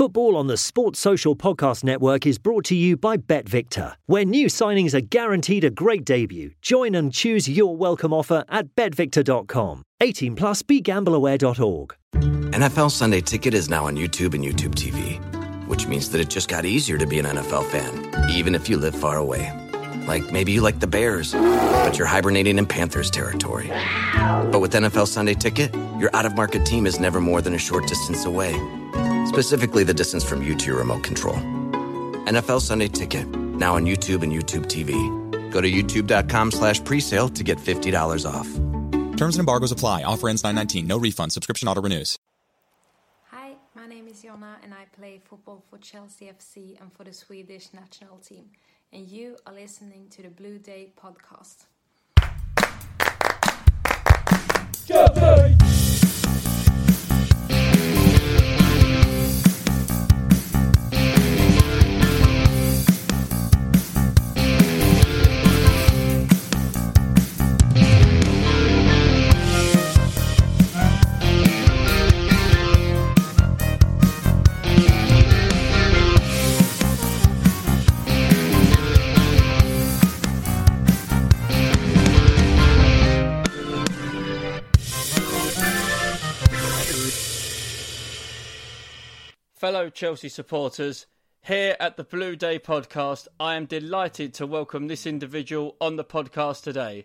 Football on the Sports Social Podcast Network is brought to you by BetVictor, where new signings are guaranteed a great debut. Join and choose your welcome offer at betvictor.com. 18 plus begambleaware.org. NFL Sunday Ticket is now on YouTube and YouTube TV, which means that it just got easier to be an NFL fan, even if you live far away. Like maybe you like the Bears, but you're hibernating in Panthers territory. But with NFL Sunday Ticket, your out of market team is never more than a short distance away specifically the distance from you to your remote control. NFL Sunday Ticket, now on YouTube and YouTube TV. Go to youtube.com slash presale to get $50 off. Terms and embargoes apply. Offer ends 919. No refund. Subscription auto renews. Hi, my name is Jonna and I play football for Chelsea FC and for the Swedish national team. And you are listening to the Blue Day podcast. Chelsea! Fellow Chelsea supporters, here at the Blue Day podcast, I am delighted to welcome this individual on the podcast today.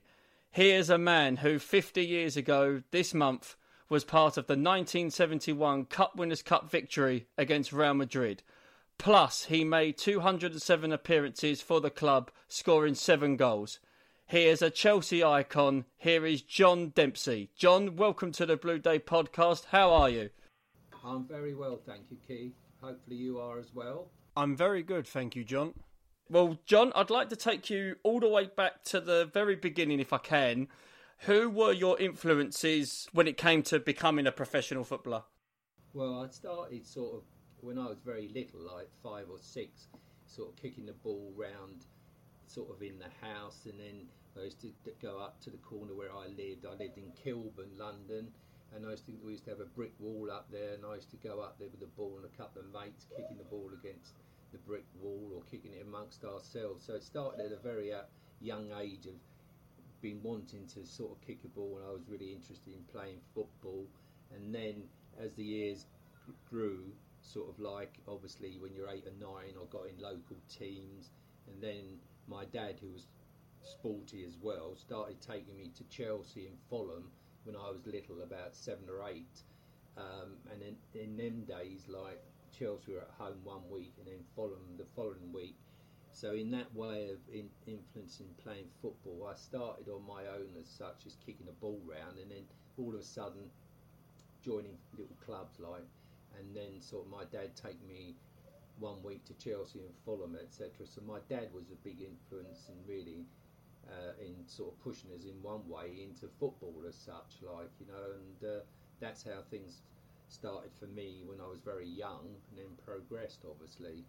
He is a man who 50 years ago this month was part of the 1971 Cup Winners' Cup victory against Real Madrid. Plus, he made 207 appearances for the club, scoring seven goals. He is a Chelsea icon. Here is John Dempsey. John, welcome to the Blue Day podcast. How are you? I'm very well, thank you, Keith. Hopefully, you are as well. I'm very good, thank you, John. Well, John, I'd like to take you all the way back to the very beginning, if I can. Who were your influences when it came to becoming a professional footballer? Well, I started sort of when I was very little, like five or six, sort of kicking the ball round, sort of in the house, and then I used to go up to the corner where I lived. I lived in Kilburn, London, and I used to, we used to have a brick wall up there, and I used to go up there with the ball and a couple of mates kicking the ball against the brick wall or kicking it amongst ourselves. So it started at a very uh, young age of being wanting to sort of kick a ball, and I was really interested in playing football. And then as the years grew, sort of like obviously when you're eight or nine, I got in local teams, and then my dad, who was sporty as well, started taking me to Chelsea and Fulham when I was little, about seven or eight. Um, and in, in them days, like Chelsea were at home one week and then Fulham the following week. So in that way of in, influencing playing football, I started on my own as such as kicking a ball round, and then all of a sudden joining little clubs like, and then sort of my dad take me one week to Chelsea and Fulham, etc. So my dad was a big influence and really uh, in sort of pushing us in one way into football as such, like you know, and uh, that's how things started for me when I was very young, and then progressed obviously.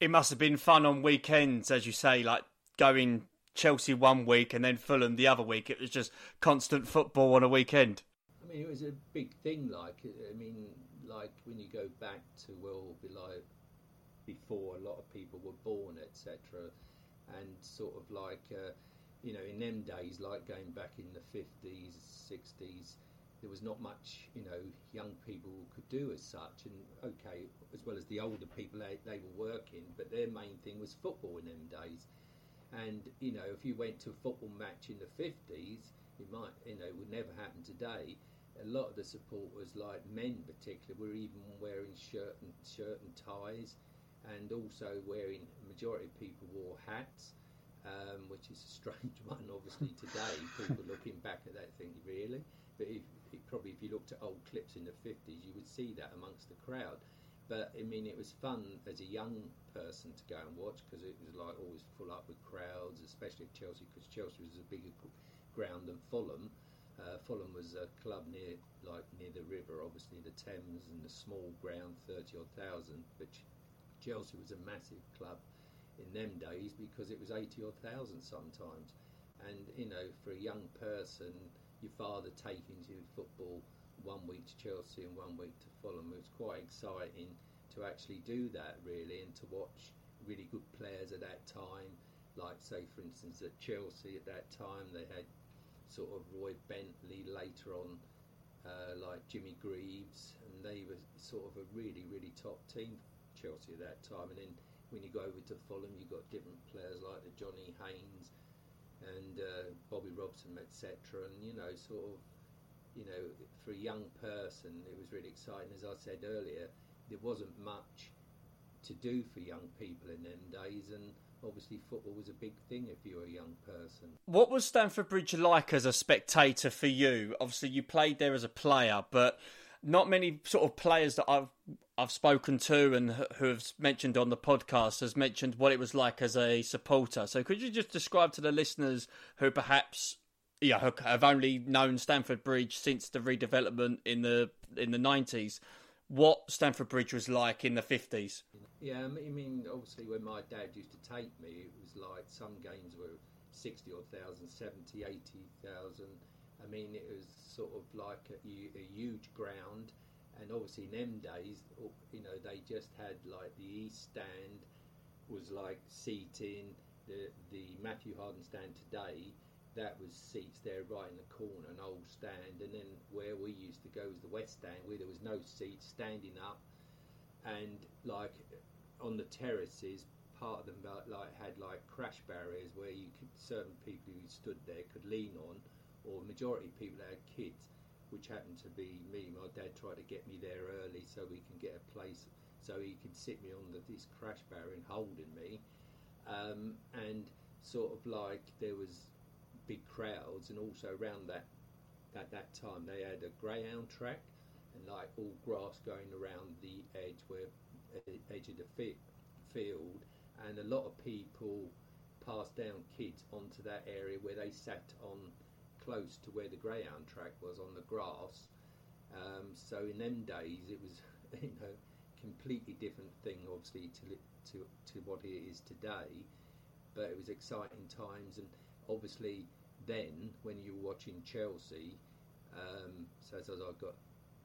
It must have been fun on weekends, as you say, like going Chelsea one week and then Fulham the other week. It was just constant football on a weekend. I mean, it was a big thing. Like, I mean, like when you go back to well, be like before a lot of people were born, etc., and sort of like. Uh, you know, in them days, like going back in the 50s, 60s, there was not much, you know, young people could do as such. And okay, as well as the older people, they, they were working, but their main thing was football in them days. And, you know, if you went to a football match in the 50s, it might, you know, it would never happen today. A lot of the supporters, like men in particular, were even wearing shirt and shirt and ties, and also wearing. Majority of people wore hats, um, which is a strange one, obviously today. people looking back at that think really, but if, if, probably if you looked at old clips in the 50s, you would see that amongst the crowd. But I mean, it was fun as a young person to go and watch because it was like always full up with crowds, especially at Chelsea because Chelsea was a bigger ground than Fulham. Uh, Fulham was a club near, like near the river, obviously the Thames, and the small ground, thirty odd thousand. But Chelsea was a massive club, in them days because it was 80 odd thousand sometimes. And, you know, for a young person, your father taking you football one week to Chelsea and one week to Fulham, it was quite exciting to to actually do that really and to watch really good players at that time. Like say for instance at Chelsea at that time they had sort of Roy Bentley later on, uh, like Jimmy Greaves, and they were sort of a really really top team Chelsea at that time. And then when you go over to Fulham, you've got different players like the Johnny Haynes and uh, Bobby Robson, etc. And you know, sort of, you know, for a young person, it was really exciting. As I said earlier, there wasn't much to do for young people in them days, and obviously football was a big thing if you were a young person. What was Stamford Bridge like as a spectator for you? Obviously, you played there as a player, but not many sort of players that I've I've spoken to and who have mentioned on the podcast has mentioned what it was like as a supporter. So could you just describe to the listeners who perhaps yeah have only known Stamford Bridge since the redevelopment in the in the nineties, what Stamford Bridge was like in the fifties? Yeah, I mean, obviously when my dad used to take me, it was like some games were sixty odd thousand, 70, 80,000. I mean, it was sort of like a, a huge ground. And obviously in them days, you know, they just had like the East Stand was like seating. The the Matthew Harding stand today, that was seats there right in the corner, an old stand, and then where we used to go was the West Stand, where there was no seats, standing up, and like on the terraces, part of them like had like crash barriers where you could certain people who stood there could lean on, or majority of people had kids which happened to be me. My dad tried to get me there early so we can get a place so he could sit me on the, this crash barrier and holding me. Um, and sort of like there was big crowds, and also around that at that time they had a greyhound track and like all grass going around the edge where edge of the fi- field, and a lot of people passed down kids onto that area where they sat on close to where the greyhound track was on the grass. Um, so in them days, it was you know completely different thing, obviously to to to what it is today. But it was exciting times, and obviously then when you were watching Chelsea, um, so as I got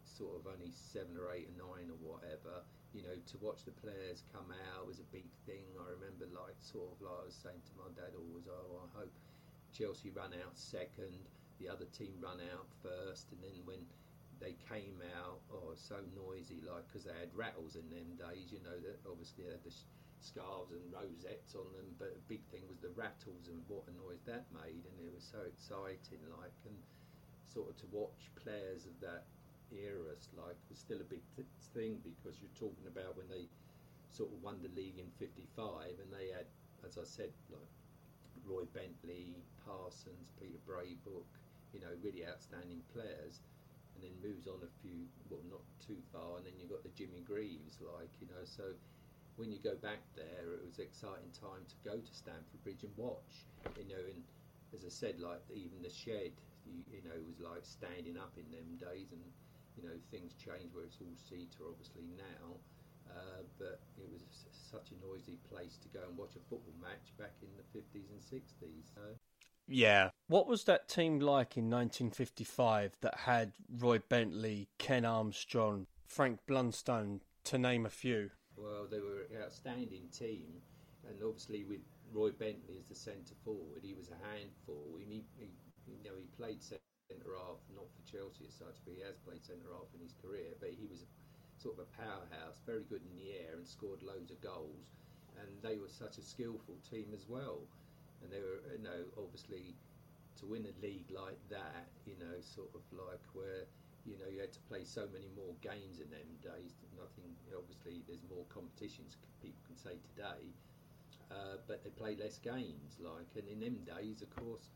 sort of only seven or eight or nine or whatever, you know, to watch the players come out was a big thing. I remember like sort of like I was saying to my dad always, oh, I hope Chelsea run out second, the other team run out first, and then when they came out, oh, so noisy, like because they had rattles in them days. You know that obviously they had the scarves and rosettes on them, but a big thing was the rattles and what a noise that made, and it was so exciting. Like and sort of to watch players of that era, like was still a big th- thing because you're talking about when they sort of won the league in '55, and they had, as I said, like Roy Bentley, Parsons, Peter Brabrook, you know, really outstanding players, and then moves on a few, well, not too far, and then you've got the Jimmy Greaves, like, you know, so when you go back there, it was an exciting time to go to Stamford Bridge and watch, you know, and as I said, like, even the shed, you, you know, was like standing up in them days, and, you know, things change where it's all seater, obviously, now. Uh, but it was such a noisy place to go and watch a football match back in the 50s and 60s. Uh, yeah. What was that team like in 1955 that had Roy Bentley, Ken Armstrong, Frank Blunstone, to name a few? Well, they were an outstanding team, and obviously with Roy Bentley as the centre forward, he was a handful. He, he, you know, he played centre half, not for Chelsea as such, but he has played centre half in his career. But he was a sort of a powerhouse, very good in the air, and scored loads of goals. And they were such a skillful team as well. And they were, you know, obviously to win a league like that, you know, sort of like where you know you had to play so many more games in them days. Nothing, obviously, there's more competitions people can say today, uh, but they play less games. Like, and in them days, of course,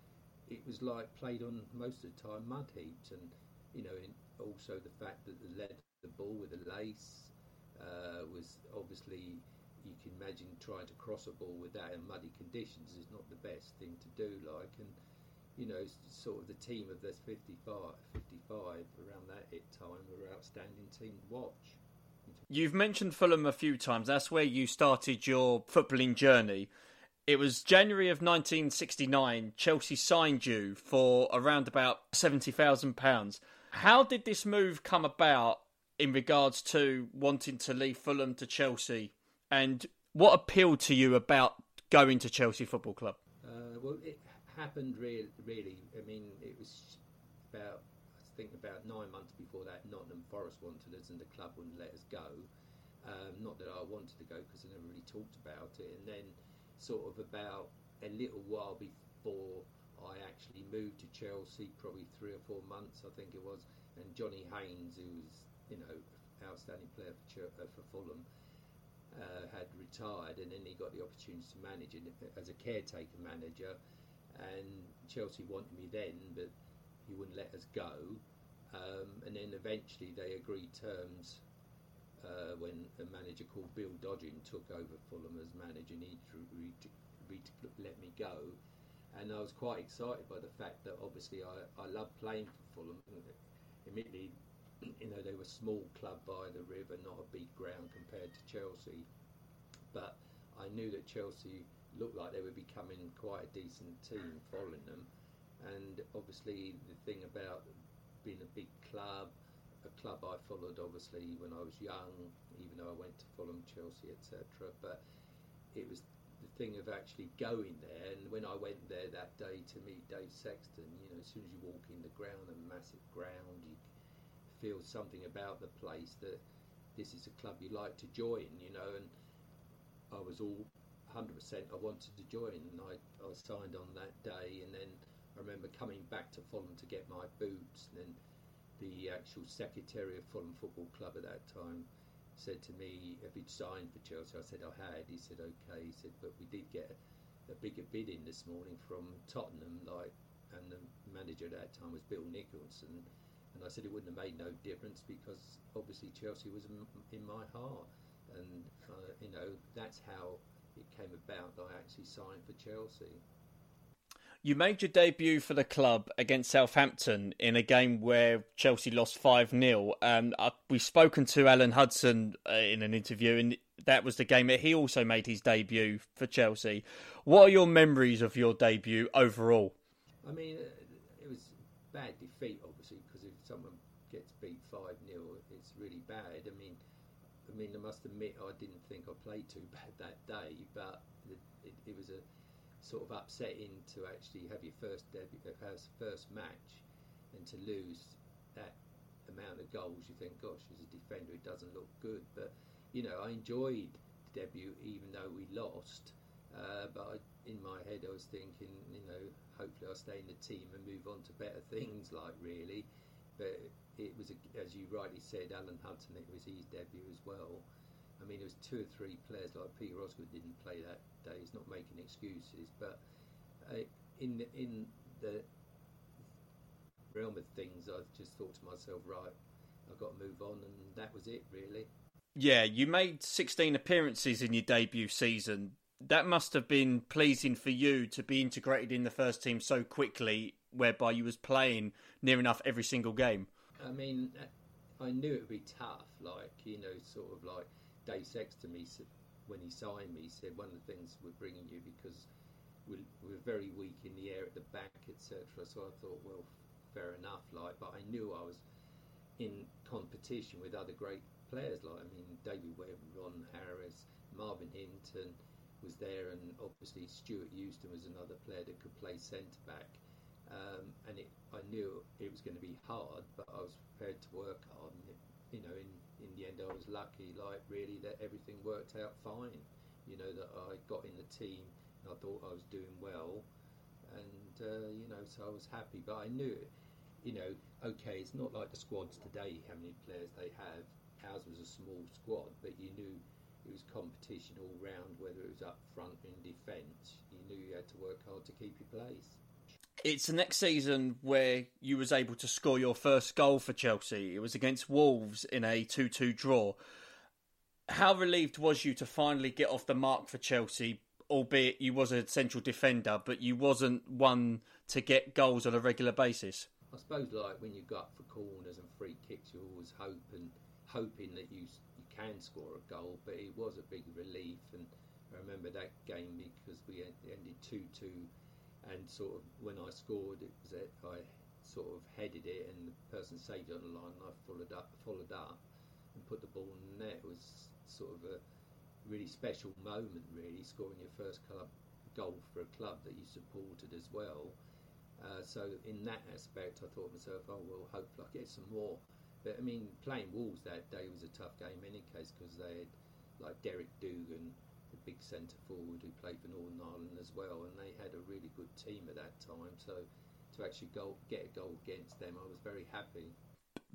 it was like played on most of the time mud heaps, and you know, also the fact that the lead the ball with a lace uh, was obviously you can imagine trying to cross a ball with that in muddy conditions is not the best thing to do like and you know sort of the team of this 55 55 around that time were outstanding team to watch You've mentioned Fulham a few times. That's where you started your footballing journey. It was January of 1969. Chelsea signed you for around about seventy thousand pounds. How did this move come about in regards to wanting to leave Fulham to Chelsea, and what appealed to you about going to Chelsea Football Club? Uh, well, it happened really, really. I mean, it was about I think about nine months before that. Nottingham Forest wanted us, and the club wouldn't let us go. Um, not that I wanted to go because I never really talked about it. And then, sort of about a little while before I actually moved to Chelsea, probably three or four months, I think it was. And Johnny Haynes, who was you know outstanding player for, uh, for Fulham, uh, had retired, and then he got the opportunity to manage as a caretaker manager. And Chelsea wanted me then, but he wouldn't let us go. Um, and then eventually they agreed terms uh, when a manager called Bill Dodgin took over Fulham as manager, and he agreed to let me go and I was quite excited by the fact that obviously I, I love playing for Fulham. Admittedly, you know they were a small club by the river, not a big ground compared to Chelsea, but I knew that Chelsea looked like they were becoming quite a decent team following them, and obviously the thing about being a big club, a club I followed obviously when I was young, even though I went to Fulham, Chelsea, etc. But it was the thing of actually going there. And when I went there that day to meet Dave Sexton, you know, as soon as you walk in the ground, a massive ground, you feel something about the place that this is a club you like to join, you know. And I was all 100% I wanted to join, and I, I signed on that day. And then I remember coming back to Fulham to get my boots, and then the actual secretary of Fulham Football Club at that time said to me, "Have you signed for Chelsea?" I said I had. He said, "Okay." He said, "But we did get a, a bigger bid in this morning from Tottenham, like, and the manager at that time was Bill Nicholson." And I said it wouldn't have made no difference because obviously Chelsea was in, my heart, and uh, you know that's how it came about that I actually signed for Chelsea. You made your debut for the club against Southampton in a game where Chelsea lost 5 0. Um, we've spoken to Alan Hudson uh, in an interview, and that was the game that he also made his debut for Chelsea. What are your memories of your debut overall? I mean, uh, it was bad defeat, obviously, because if someone gets beat 5 0, it's really bad. I mean, I mean, I must admit, I didn't think I played too bad that day, but it, it, was a sort of upsetting to actually have your first debut, uh, first match, and to lose that amount of goals. You think, gosh, as a defender, it doesn't look good. But you know, I enjoyed the debut even though we lost. Uh, but I, in my head, I was thinking, you know, hopefully I'll stay in the team and move on to better things. Like really, but it was, as you rightly said, Alan Hudson. It was his debut as well. I mean, there was two or three players like Peter Osgood didn't play that day. He's not making excuses, but uh, in the, in the realm of things, I just thought to myself, right, I've got to move on, and that was it, really. Yeah, you made 16 appearances in your debut season. That must have been pleasing for you to be integrated in the first team so quickly, whereby you was playing near enough every single game. I mean, I knew it would be tough, like you know, sort of like Dave Sexton, when he signed me, said one of the things we're bringing you because we're, we're very weak in the air at the back, etc. So I thought, well, fair enough. Like, but I knew I was in competition with other great players. Like, I mean, David Webb, Ron Harris, Marvin Hinton was there, and obviously Stewart Houston was another player that could play centre back. Um, and it, I knew it was going to be hard, but I was prepared to work hard. And it, you know, in in the end, I was lucky, like really, that everything worked out fine. You know, that I got in the team, and I thought I was doing well, and uh, you know, so I was happy. But I knew, you know, okay, it's not like the squads today. How many players they have? Ours was a small squad, but you knew it was competition all round. Whether it was up front in defence, you knew you had to work hard to keep your place it's the next season where you was able to score your first goal for Chelsea. It was against Wolves in a 2-2 draw. How relieved was you to finally get off the mark for Chelsea, albeit you was a central defender, but you wasn't one to get goals on a regular basis? I suppose like when you go up for corners and free kicks, you're always hoping hoping that you you can score a goal, but it was a big relief. And I remember that game because we ended two two and sort of when I scored, it was I sort of headed it, and the person saved it on the line, and I followed up, followed up, and put the ball in the net It was sort of a really special moment, really, scoring your first club goal for a club that you supported as well. Uh, so in that aspect, I thought to myself, oh well, hopefully I get some more. But I mean, playing Wolves that day was a tough game in any case because they had like Derek Dougan, the big centre forward who played for Northern Ireland as well, and they had a really good team at that time. So to actually go, get a goal against them, I was very happy.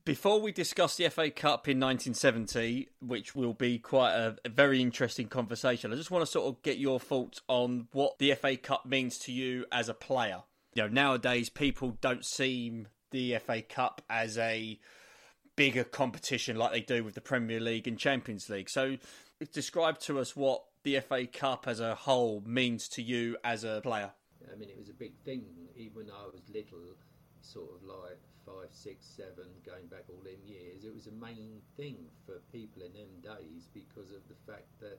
Before we discuss the FA Cup in 1970, which will be quite a, a, very interesting conversation, I just want to sort of get your thoughts on what the FA Cup means to you as a player. You know, nowadays people don't seem the FA Cup as a bigger competition like they do with the Premier League and Champions League. So, describe to us what the FA Cup as a whole means to you as a player. I mean, it was a big thing, even when I was little, sort of like five, six, seven, going back all them years. It was a main thing for people in them days because of the fact that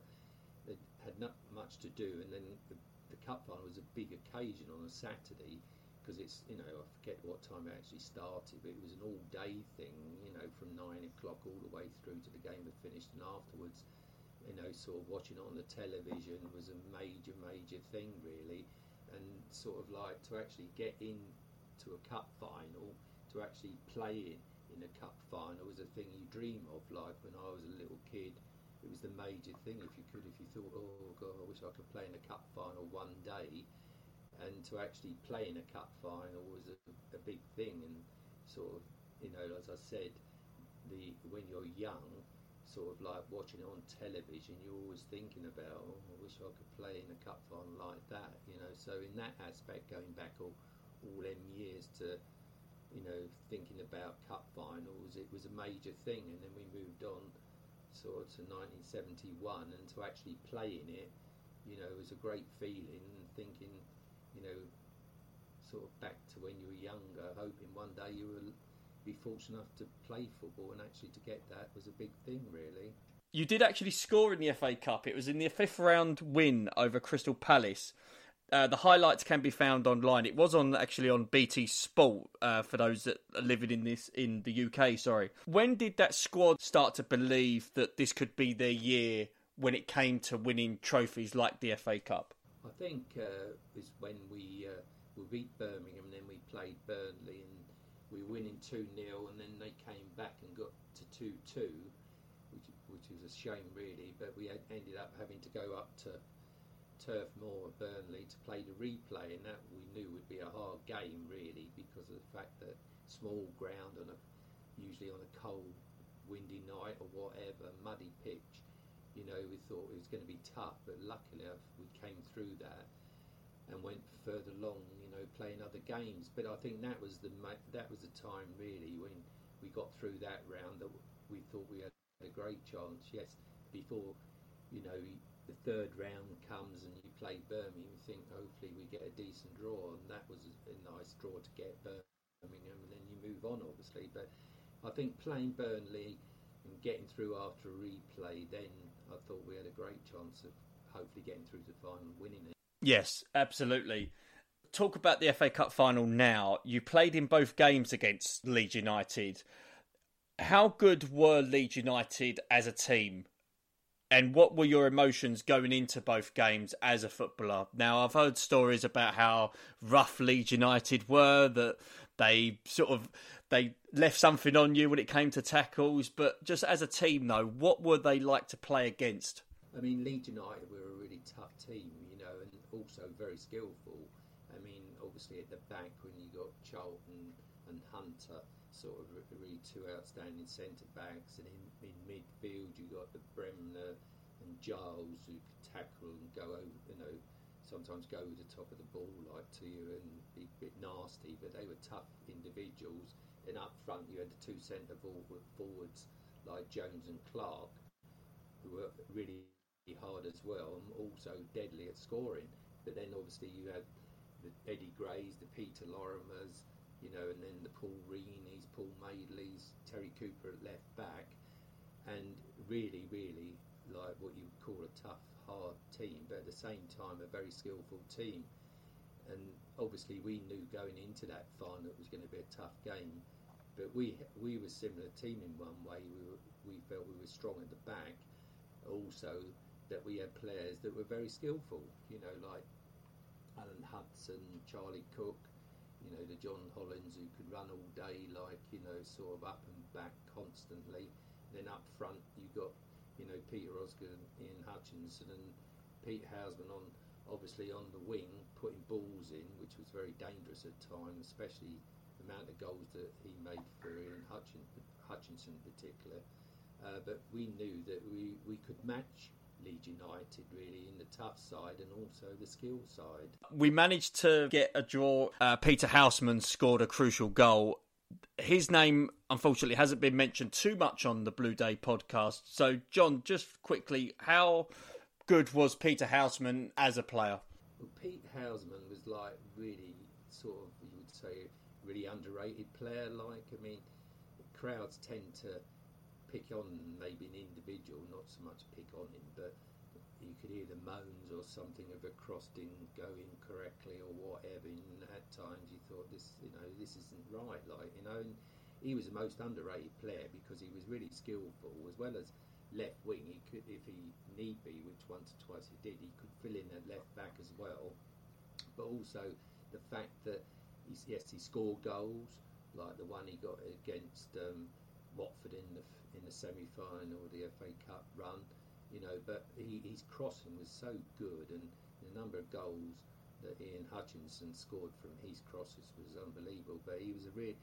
they had not much to do, and then the, the cup final was a big occasion on a Saturday because it's you know I forget what time it actually started, but it was an all-day thing, you know, from nine o'clock all the way through to the game had finished, and afterwards, you know, sort of watching it on the television was a major, major thing really, and sort of like to actually get in to a cup final, to actually play it in a cup final was a thing you dream of. Like when I was a little kid, it was the major thing. If you could, if you thought, oh god, I wish I could play in a cup final one day and to actually play in a cup final was a, a big thing. And sort of, you know, as I said, the when you're young, sort of like watching it on television, you're always thinking about, oh, I wish I could play in a cup final like that, you know. So in that aspect, going back all all them years to, you know, thinking about cup finals, it was a major thing. And then we moved on sort of to 1971, and to actually play in it, you know, was a great feeling. And thinking, you know, sort of back to when you were younger, hoping one day you be fortunate enough to play football and actually to get that was a big thing, really. You did actually score in the FA Cup. It was in the fifth round win over Crystal Palace. Uh, the highlights can be found online. It was on actually on BT Sport uh, for those that are living in this in the UK. Sorry. When did that squad start to believe that this could be their year when it came to winning trophies like the FA Cup? I think uh, was when we uh, we beat Birmingham, and then we played Burnley, and we were winning two 0 and then they came back and got to two two, which which was a shame really. But we ended up having to go up to Turf Moor at Burnley to play the replay, and that we knew would be a hard game really because of the fact that small ground and a usually on a cold, windy night or whatever, muddy pitch you know, we thought it was going to be tough, but luckily we came through that and went further along, you know, playing other games. But I think that was the that was the time really when we got through that round that we thought we had a great chance. Yes, before you know the third round comes and you play Birmingham, you think hopefully we get a decent draw, and that was a nice draw to get Birmingham, and then you move on obviously. But I think playing Burnley and getting through after a replay then I thought we had a great chance of hopefully getting through to the final winning it. Yes, absolutely. Talk about the FA Cup final now. You played in both games against Leeds United. How good were Leeds United as a team? And what were your emotions going into both games as a footballer? Now, I've heard stories about how rough Leeds United were, that they sort of they left something on you when it came to tackles. But just as a team, though, what were they like to play against? I mean, Leeds United were a really tough team, you know, and also very skillful. I mean, obviously at the back when you got Charlton and Hunter, sort of really two outstanding centre backs, and in, in midfield you got the Bremner and Giles who could tackle and go over, you know, sometimes go over the top of the ball like to you and be a bit nasty, but they were tough individuals and up front you had the two centre forwards like Jones and Clarke, who were really hard as well and also deadly at scoring. But then obviously you had the Eddie Grays, the Peter Lorimers, you know, and then the Paul Reaneys, Paul Madeley's, Terry Cooper at left back, and really, really like what you would call a tough, hard team, but at the same time a very skillful team. And obviously we knew going into that final it was going to be a tough game But we we were similar team in one way. We were, we felt we were strong at the back. Also, that we had players that were very skillful. You know, like Alan Hudson, Charlie Cooke. You know, the John Hollands who could run all day, like you know, sort of up and back constantly. Then up front, you got you know Peter Osgood, Ian Hutchinson, and Pete Houseman on obviously on the wing, putting balls in, which was very dangerous at times, especially the amount of goals that he made for Ian Hutchin, Hutchinson in particular. Uh, but we knew that we, we could match Leeds United really in the tough side and also the skill side. We managed to get a draw. Uh, Peter Houseman scored a crucial goal. His name, unfortunately, hasn't been mentioned too much on the Blue Day podcast. So, John, just quickly, how good was Peter Houseman as a player? Well, Pete Houseman was like really sort of, you would say, really underrated player. Like, I mean, crowds tend to pick on maybe an individual, not so much pick on him, but you could hear the moans or something of a cross didn't go in correctly or whatever. And at times you thought this, you know, this isn't right. Like, you know, and he was the most underrated player because he was really skillful as well as left wing. He could, if he need be, which once or twice he did, he could fill in at left back as well. But also the fact that he's, yes, he scored goals like the one he got against um, Watford in the in the semi final or the FA Cup run, you know. But he, his crossing was so good, and the number of goals that Ian Hutchinson scored from his crosses was unbelievable. But he was a real,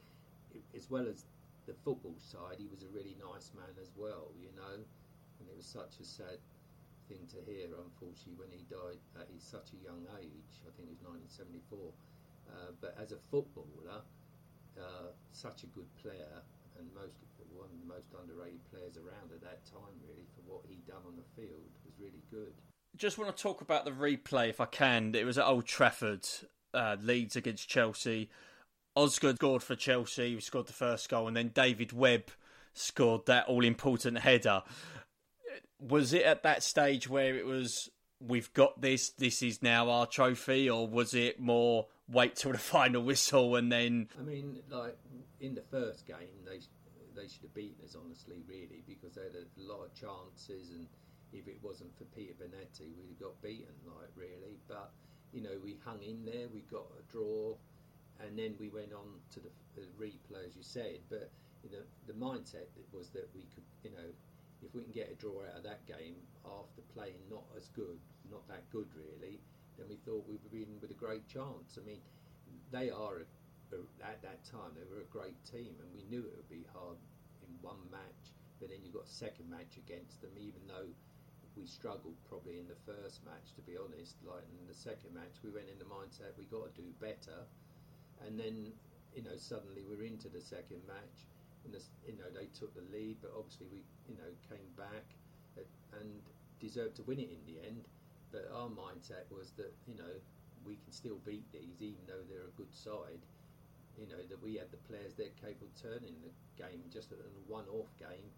as well as the football side, he was a really nice man as well, you know. And it was such a sad thing to hear, unfortunately, when he died at such a young age. I think it was 1974. Uh, but as a footballer, uh, such a good player and most one of the most underrated players around at that time. Really, for what he'd done on the field, was really good. Just want to talk about the replay, if I can. It was at Old Trafford, uh, Leeds against Chelsea. Osgood scored for Chelsea. He scored the first goal, and then David Webb scored that all-important header. Was it at that stage where it was we've got this, this is now our trophy, or was it more wait till the final whistle and then? I mean, like in the first game, they they should have beaten us, honestly, really, because they had a lot of chances, and if it wasn't for Peter Bonetti, we'd have got beaten, like really. But you know, we hung in there, we got a draw, and then we went on to the, the replay, as you said. But you know, the mindset was that we could, you know, if we can get a draw out of that game after playing not as good, not that good really, then we thought we be in with a great chance. I mean, they are a, at that time they were a great team, and we knew it would be hard in one match. But then you got a second match against them, even though we struggled probably in the first match. To be honest, like in the second match, we went in the mindset we got to do better, and then you know suddenly we're into the second match. And you know they took the lead, but obviously we you know came back uh, and deserved to win it in the end. But our mindset was that you know we can still beat these, even though they're a good side. You know that we had the players that capable of turning the game just in a one-off game.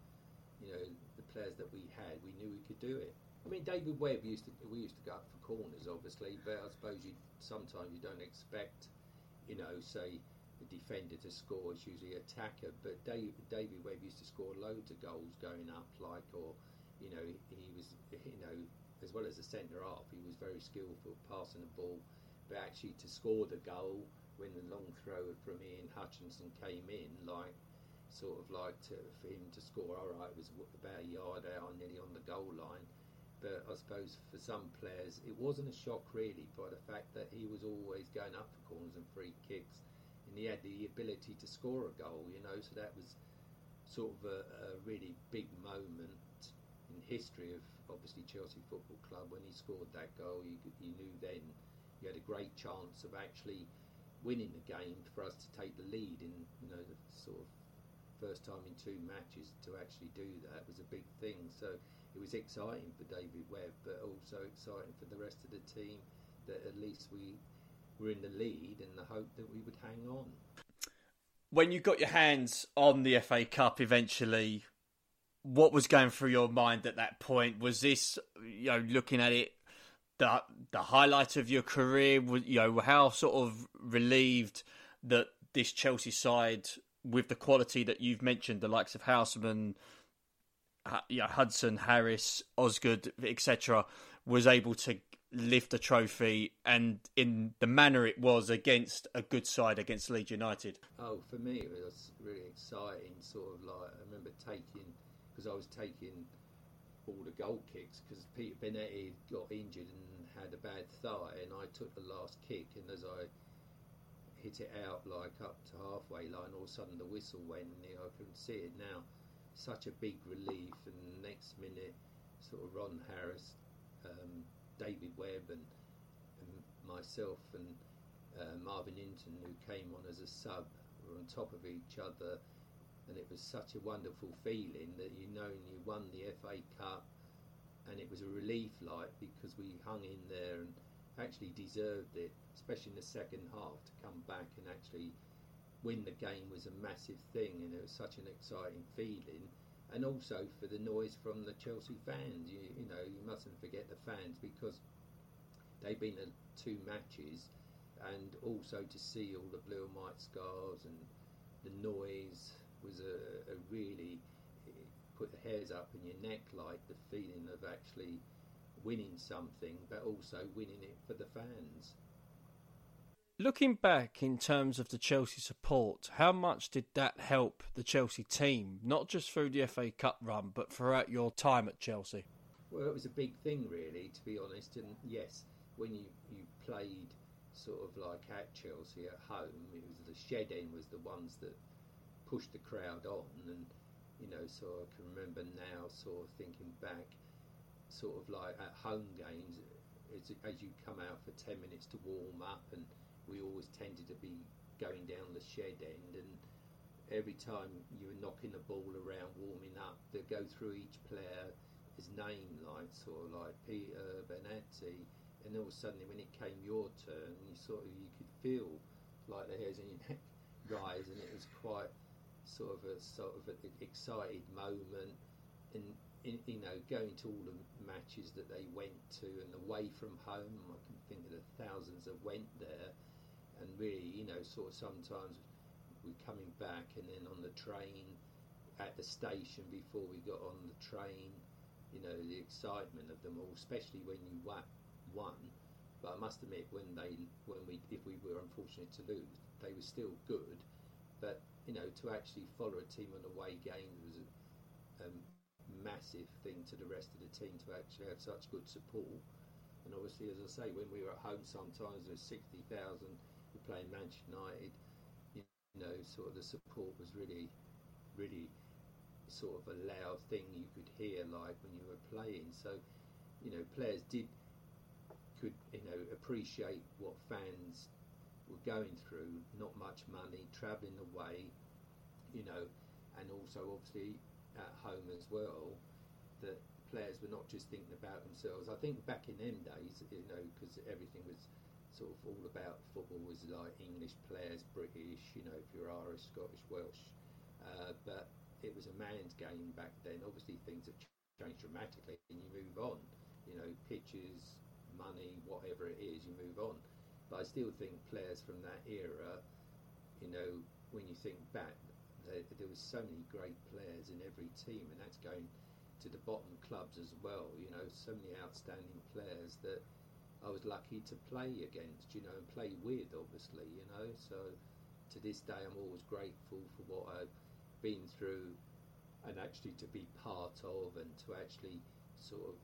You know the players that we had, we knew we could do it. I mean, David Webb used to we used to go up for corners, obviously, but I suppose you sometimes you don't expect, you know, say the defender to score. It's usually attacker, but Dave, David Webb used to score loads of goals going up, like or you know he was you know as well as a centre half, he was very skillful passing the ball. But actually, to score the goal when the long throw from Ian Hutchinson came in, like sort of like to, for him to score, all right, it was about a yard out, nearly on the goal line. But I suppose for some players, it wasn't a shock really by the fact that he was always going up for corners and free kicks, and he had the ability to score a goal, you know. So that was sort of a, a really big moment in history of obviously Chelsea Football Club, when he scored that goal, you, you knew then you had a great chance of actually winning the game for us to take the lead in you know the sort of first time in two matches to actually do that was a big thing. So it was exciting for David Webb, but also exciting for the rest of the team that at least we were in the lead and the hope that we would hang on. When you got your hands on the FA Cup eventually, what was going through your mind at that point? Was this, you know, looking at it, the the highlight of your career? Was you know, how sort of relieved that this Chelsea side with the quality that you've mentioned, the likes of Houseman, yeah, Hudson, Harris, Osgood, etc., was able to lift a trophy and in the manner it was against a good side against Leeds United? Oh, for me it was really exciting. Sort of like I remember taking because I was taking all the goal kicks because Peter Bonetti got injured and had a bad thigh, and I took the last kick, and as I hit it out like up to halfway line, all of a sudden the whistle went, and I couldn't see it now. Such a big relief, and next minute, sort of Ron Harris, um, David Webb, and, and myself, and uh, Marvin Hinton, who came on as a sub, were on top of each other and it was such a wonderful feeling that you know you won the FA Cup, and it was a relief like because we hung in there and actually deserved it, especially in the second half to come back and actually win the game was a massive thing, and it was such an exciting feeling. And also for the noise from the Chelsea fans, you, you know, you mustn't forget the fans because they've been at two matches, and also to see all the blue and white scarves and the noise was a, a really put the hairs up in your neck, like the feeling of actually winning something, but also winning it for the fans. Looking back in terms of the Chelsea support, how much did that help the Chelsea team, not just through the FA Cup run, but throughout your time at Chelsea? Well, it was a big thing, really, to be honest. And yes, when you, you played sort of like at Chelsea at home, it was the shed end was the ones that push the crowd on and you know so I can remember now sort of thinking back sort of like at home games as, as you come out for 10 minutes to warm up and we always tended to be going down the shed end and every time you were knocking the ball around warming up they go through each player his name like sort of like Peter Bonetti and all of a sudden when it came your turn you sort of you could feel like the hairs in your neck rise and it was quite sort of a sort of an excited moment, and in, you know going to all the matches that they went to and away from home. I can think of the thousands that went there, and really you know sort of sometimes we're coming back and then on the train at the station before we got on the train. You know the excitement of them all, especially when you won. But I must admit, when they, when we, if we were unfortunate to lose, they were still good. But you know, to actually follow a team on away games was a, a massive thing to the rest of the team to actually have such good support. And obviously, as I say, when we were at home, sometimes there was sixty thousand. We're playing Manchester United. You know, sort of the support was really, really sort of a loud thing you could hear like when you were playing. So, you know, players did could you know appreciate what fans were going through, not much money, travelling away, you know, and also obviously at home as well, that players were not just thinking about themselves. I think back in them days, you know, because everything was sort of all about football was like English players, British, you know, if you're Irish, Scottish, Welsh, uh, but it was a man's game back then. Obviously, things have changed dramatically, and you move on. You know, pitches, money, whatever it is, you move on. But I still think players from that era, you know, when you think back, there, there was so many great players in every team, and that's going to the bottom clubs as well. You know, so many outstanding players that I was lucky to play against, you know, and play with, obviously, you know. So to this day, I'm always grateful for what I've been through and actually to be part of and to actually sort of,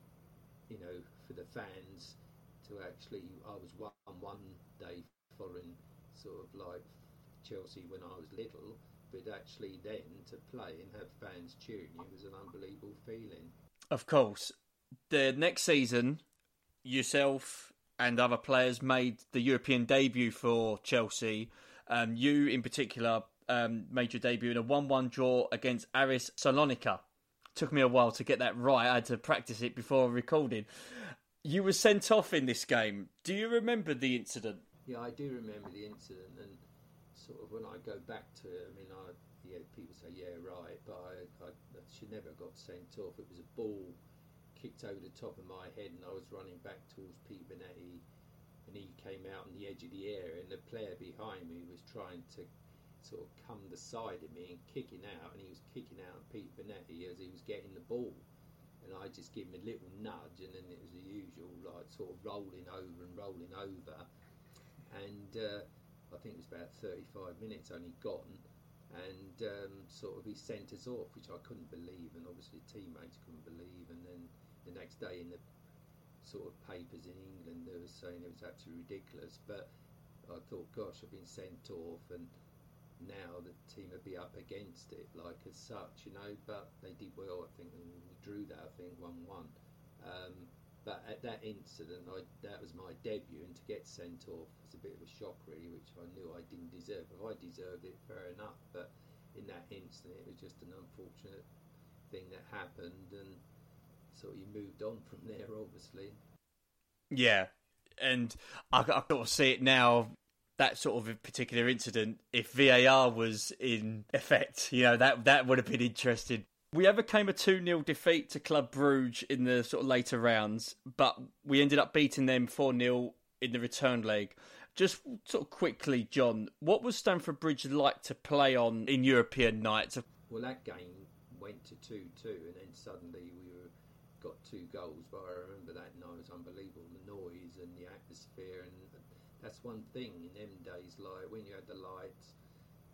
you know, for the fans to actually, I was one one day following sort of like Chelsea when I was little, but actually then to play and have fans cheering you was an unbelievable feeling. Of course, the next season, yourself and other players made the European debut for Chelsea. Um, you, in particular, um, made your debut in a 1 1 draw against Aris Salonika. Took me a while to get that right. I had to practice it before recording. You were sent off in this game. Do you remember the incident? Yeah, I do remember the incident, and sort of when I go back to it, I mean, I yeah, people say yeah, right, but I, I, I should never got sent off. It was a ball kicked over the top of my head, and I was running back towards Pete Bonetti, and he came out on the edge of the area, and the player behind me was trying to sort of come the side of me and kicking out, and he was kicking out Pete Bonetti as he was getting the ball. And I just give him a little nudge, and then it was the usual, like sort of rolling over and rolling over. And uh, I think it was about 35 minutes only gotten, and um, sort of he sent us off, which I couldn't believe, and obviously teammates couldn't believe. And then the next day in the sort of papers in England, they were saying it was absolutely ridiculous. But I thought, gosh, I've been sent off, and now the team would be up against it, like as such, you know. But they did well, I think, and we drew that, I think, one-one. Um, but at that incident, I, that was my debut, and to get sent off was a bit of a shock, really, which I knew I didn't deserve. If I deserved it, fair enough. But in that incident, it was just an unfortunate thing that happened, and so you moved on from there, obviously. Yeah, and I, I sort of see it now. That sort of particular incident, if VAR was in effect, you know that that would have been interesting. We overcame a 2 0 defeat to Club Bruges in the sort of later rounds, but we ended up beating them 4 0 in the return leg. Just sort of quickly, John, what was Stamford Bridge like to play on in European nights? Well, that game went to 2 2, and then suddenly we were, got two goals. But I remember that night was unbelievable the noise and the atmosphere. And that's one thing in them days, like when you had the lights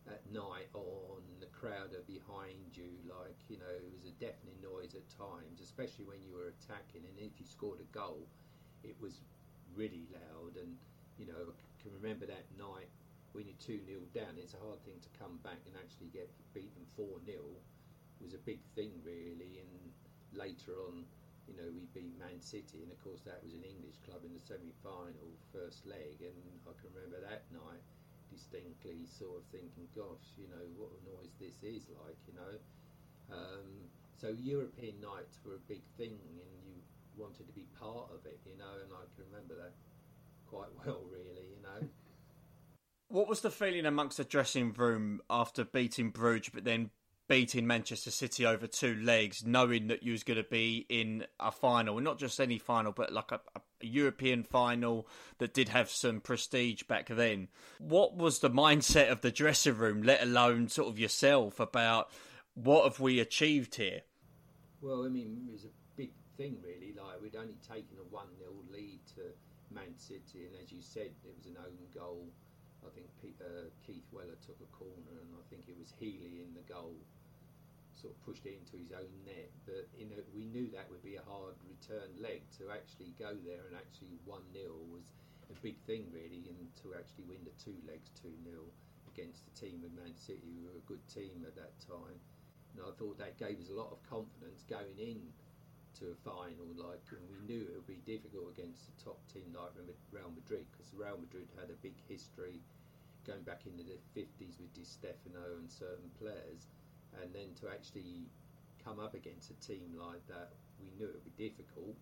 at night on, the crowd are behind you, like, you know, it was a deafening noise at times, especially when you were attacking. And if you scored a goal, it was really loud. And, you know, I can remember that night when you're 2 0 down, it's a hard thing to come back and actually get beaten 4 0 was a big thing, really. And later on, you know, we beat Man City, and of course, that was an English club in the semi final, first leg. And I can remember that night distinctly sort of thinking, gosh, you know, what a noise this is like, you know. Um, so European nights were a big thing, and you wanted to be part of it, you know, and I can remember that quite well, really, you know. What was the feeling amongst the dressing room after beating Bruges, but then beating Manchester City over two legs, knowing that you was going to be in a final, not just any final, but like a, a, European final that did have some prestige back then. What was the mindset of the dressing room, let alone sort of yourself, about what have we achieved here? Well, I mean, it was a big thing, really. Like we'd only taken a one 0 lead to Man City, and as you said, it was an own goal. I think uh, Keith Weller took a corner, and I think it was Healey in the goal sort of pushed it into his own net. But you know, we knew that would be a hard return leg to actually go there and actually one 0 was a big thing really, and to actually win the two legs two 0 against the team of Man City, who were a good team at that time. And I thought that gave us a lot of confidence going in to a final. Like, and we knew it would be difficult against a top team like Real Madrid because Real Madrid had a big history going back into the 50s with Di Stefano and certain players and then to actually come up against a team like that, we knew it would be difficult.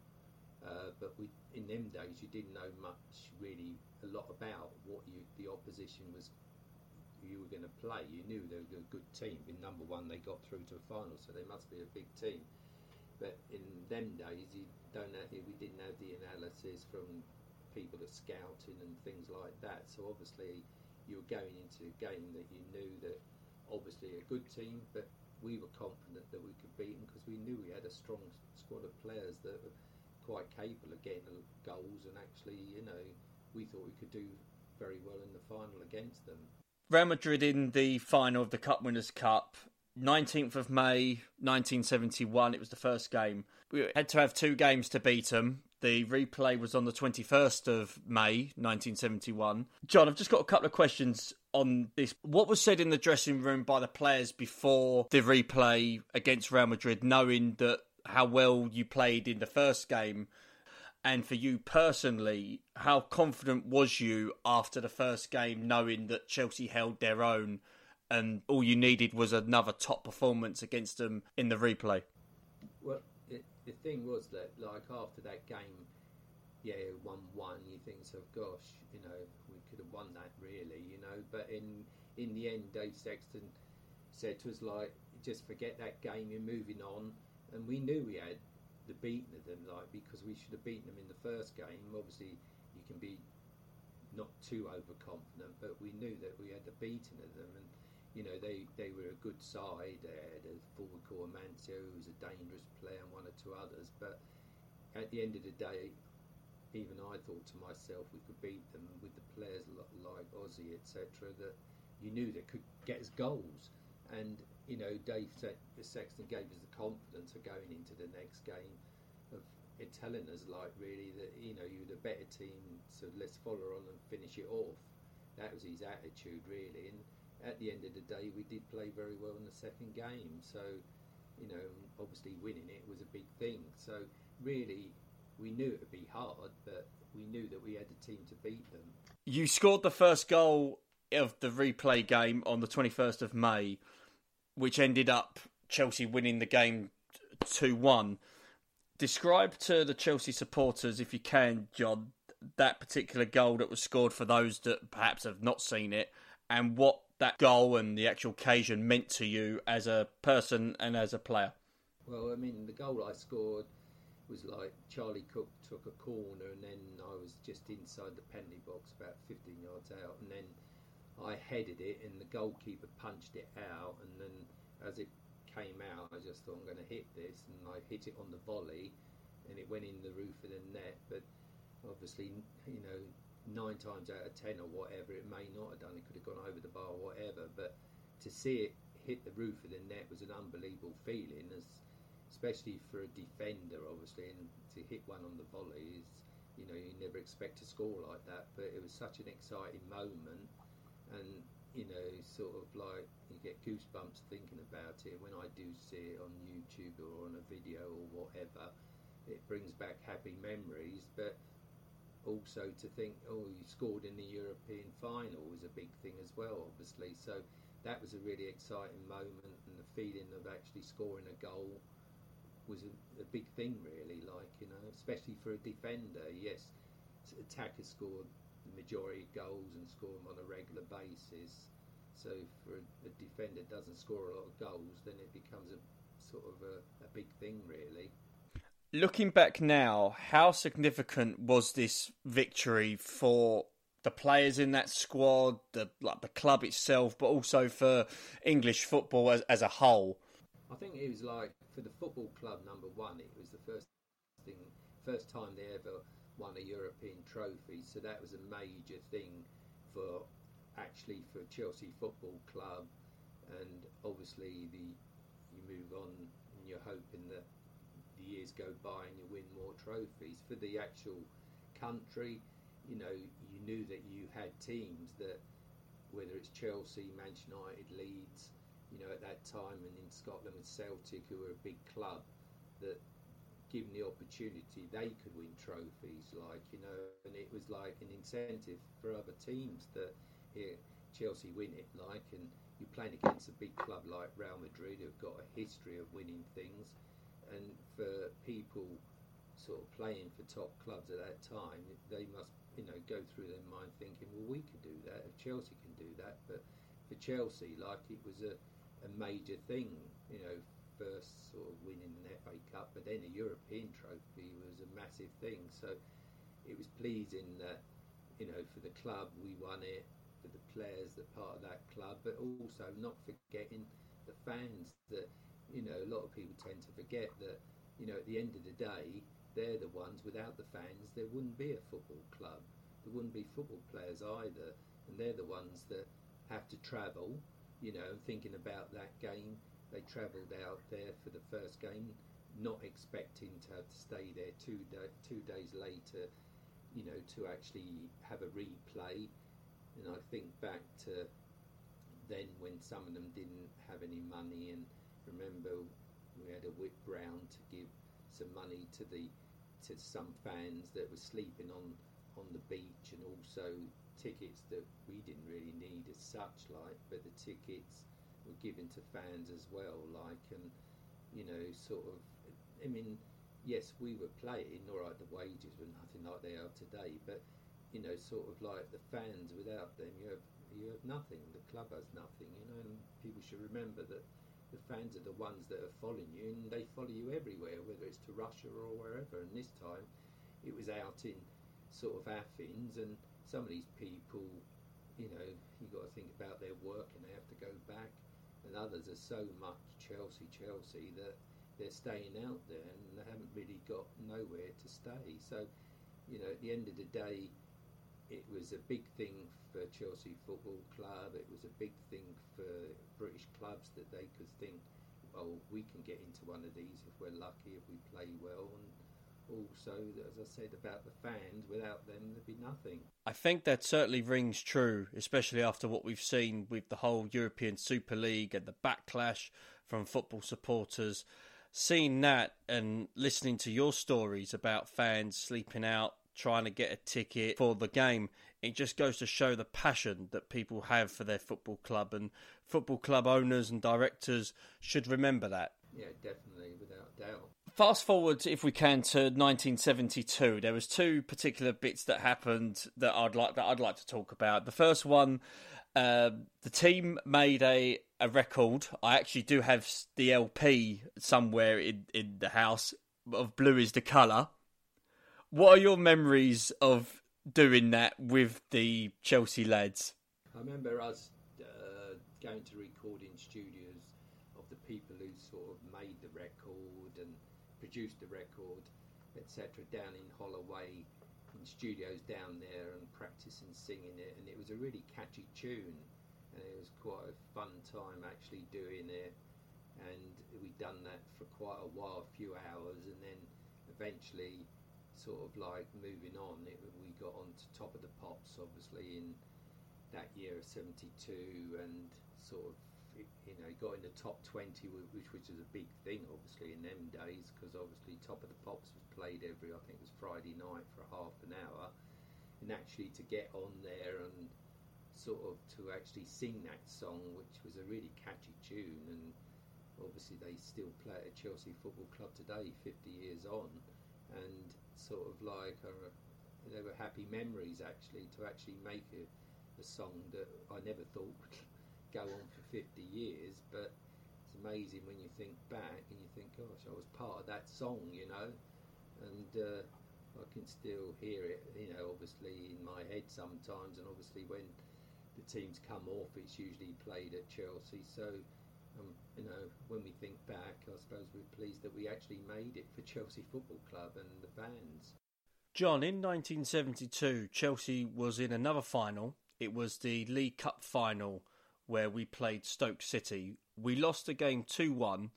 Uh, but we, in them days, you didn't know much, really, a lot about what you, the opposition was, you were going to play. You knew they were a good team. In number one, they got through to a final, so they must be a big team. But in them days, you don't have, we didn't have the analysis from people that scouting and things like that. So obviously, you were going into a game that you knew that obviously a good team, but we were confident that we could beat them because we knew we had a strong squad of players that were quite capable of getting goals, and actually, you know, we thought we could do very well in the final against them. Real Madrid in the final of the Cup Winners' Cup. 19th of May 1971, it was the first game. We had to have two games to beat them. The replay was on the 21st of May 1971. John, I've just got a couple of questions on this. What was said in the dressing room by the players before the replay against Real Madrid, knowing that how well you played in the first game? And for you personally, how confident was you after the first game, knowing that Chelsea held their own and all you needed was another top performance against them in the replay? Well, it, the thing was that, like, after that game, yeah, 1 1, you think, so, gosh, you know, won that really, you know. But in in the end, Dave Sexton said to us like, just forget that game. You're moving on, and we knew we had the beating of them, like because we should have beaten them in the first game. Obviously, you can be not too overconfident, but we knew that we had the beating of them, and you know, they, they were a good side. They had a forward called Amancio, who was a dangerous player, and one or two others. But at the end of the day, even I thought to myself we could beat them with the players like Ossie, etc. That you knew they could get us goals. And you know, Dave Sexton gave us the confidence of going into the next game of telling us like really that you know you're the better team, so let's follow on and finish it off. That was his attitude really, and at the end of the day, we did play very well in the second game. So, you know, obviously winning it was a big thing. So, really, we knew it would be hard, but we knew that we had a team to beat them. You scored the first goal of the replay game on the 21st of May, which ended up Chelsea winning the game 2 1. Describe to the Chelsea supporters, if you can, John, that particular goal that was scored for those that perhaps have not seen it and what that goal and the actual occasion meant to you as a person and as a player? Well, I mean, the goal I scored was like Charlie Cooke took a corner and then I was just inside the penalty box about 15 yards out. And then I headed it and the goalkeeper punched it out. And then as it came out I just thought I'm going to hit this. And I hit it on the volley and it went in the roof of the net. But obviously you know nine times out of ten or whatever, it may not have done. It could have gone over the bar or whatever. But to see it hit the roof of the net was an unbelievable feeling, as, especially for a defender, obviously, and to hit one on the volley is, you know, you never expect to score like that. But it was such an exciting moment, and you know, sort of like you get goosebumps thinking about it. When I do see it on YouTube or on a video or whatever, it brings back happy memories. But also to think, oh, you scored in the European final was a big thing as well, obviously. So that was a really exciting moment, and the feeling of actually scoring a goal was a, a big thing, really. Like you know, especially for a defender. Yes, attackers score the majority of goals and score them on a regular basis. So for a, a defender doesn't score a lot of goals, then it becomes a sort of a, a big thing, really looking back now, how significant was this victory for the players in that squad, the like the club itself, but also for English football as, as a whole? I think it was like for the football club number one, it was the first thing, first time they ever won a European trophy. So that was a major thing for actually for Chelsea Football Club, and obviously the you move on and you're hoping that the years go by and you win more trophies. For the actual country, you know, you knew that you had teams that, whether it's Chelsea, Manchester United, Leeds, you know, at that time, and in Scotland with Celtic, who were a big club, that given the opportunity, they could win trophies, like, you know, and it was like an incentive for other teams that here, Chelsea win it, like, and you're playing against a big club like Real Madrid who've got a history of winning things and for people sort of playing for top clubs at that time, they must you know go through their mind thinking, well, we could do that if Chelsea can do that. But for Chelsea, like it was a, a major thing, you know, first sort of winning an FA Cup, but then a European trophy was a massive thing. So it was pleasing that you know for the club we won it, for the players that part of that club, but also not forgetting the fans that you know, a lot of people tend to forget that, you know, at the end of the day, they're the ones without the fans, there wouldn't be a football club. There wouldn't be football players either. And they're the ones that have to travel, you know, thinking about that game. They travelled out there for the first game, not expecting to have to stay there two, two days later, you know, to actually have a replay. And I think back to then when some of them didn't have any money and remember we had a whip round to give some money to the to some fans that were sleeping on on the beach and also tickets that we didn't really need as such like but the tickets were given to fans as well like and you know sort of I mean yes we were playing all right the wages were nothing like they are today but you know sort of like the fans without them you have you have nothing the club has nothing you know and people should remember that the fans are the ones that are following you, and they follow you everywhere, whether it's to Russia or wherever. And this time, it was out in sort of Athens, and some of these people you know, you've got to think about their work and they have to go back. And others are so much Chelsea, Chelsea that they're staying out there and they haven't really got nowhere to stay. So, you know, at the end of the day, it was a big thing for Chelsea Football Club. It was a big thing for British clubs that they could think, well, we can get into one of these if we're lucky, if we play well. And also, as I said about the fans, without them, there'd be nothing. I think that certainly rings true, especially after what we've seen with the whole European Super League and the backlash from football supporters. Seeing that and listening to your stories about fans sleeping out, trying to get a ticket for the game, it just goes to show the passion that people have for their football club. And football club owners and directors should remember that. Yeah, definitely, without doubt fast forward if we can to 1972 there was two particular bits that happened that I'd like that I'd like to talk about. The first one uh, the team made a a record. I actually do have the LP somewhere in in the house of blue is the color what are your memories of doing that with the Chelsea lads? I remember us uh, going to recording studios of the people who sort of made the record and produced the record, etc., down in Holloway, in studios down there, and practicing singing it. And it was a really catchy tune, and it was quite a fun time actually doing it. And we'd done that for quite a while, a few hours, and then eventually, sort of like moving on, it, we got on to top of the pops, obviously in that year of '72, and sort of you know, got in the top 20, which, which was a big thing, obviously, in them days, because obviously Top of the Pops was played every, I think it was Friday night for half an hour. And actually to get on there and sort of to actually sing that song, which was a really catchy tune, and obviously they still play at Chelsea Football Club today, 50 years on, and sort of like they were happy memories actually to actually make a, a song that I never thought would go on for 50 years, but it's amazing when you think back and you think, gosh, I was part of that song, you know, and uh, I can still hear it, you know, obviously in my head sometimes, and obviously when the teams come off, it's usually played at Chelsea. So, um, you know, when we think back, I suppose we're pleased that we actually made it for Chelsea Football Club and the fans. John, in 1972, Chelsea was in another final. It was the League Cup final where we played Stoke City. We lost the game 2 1.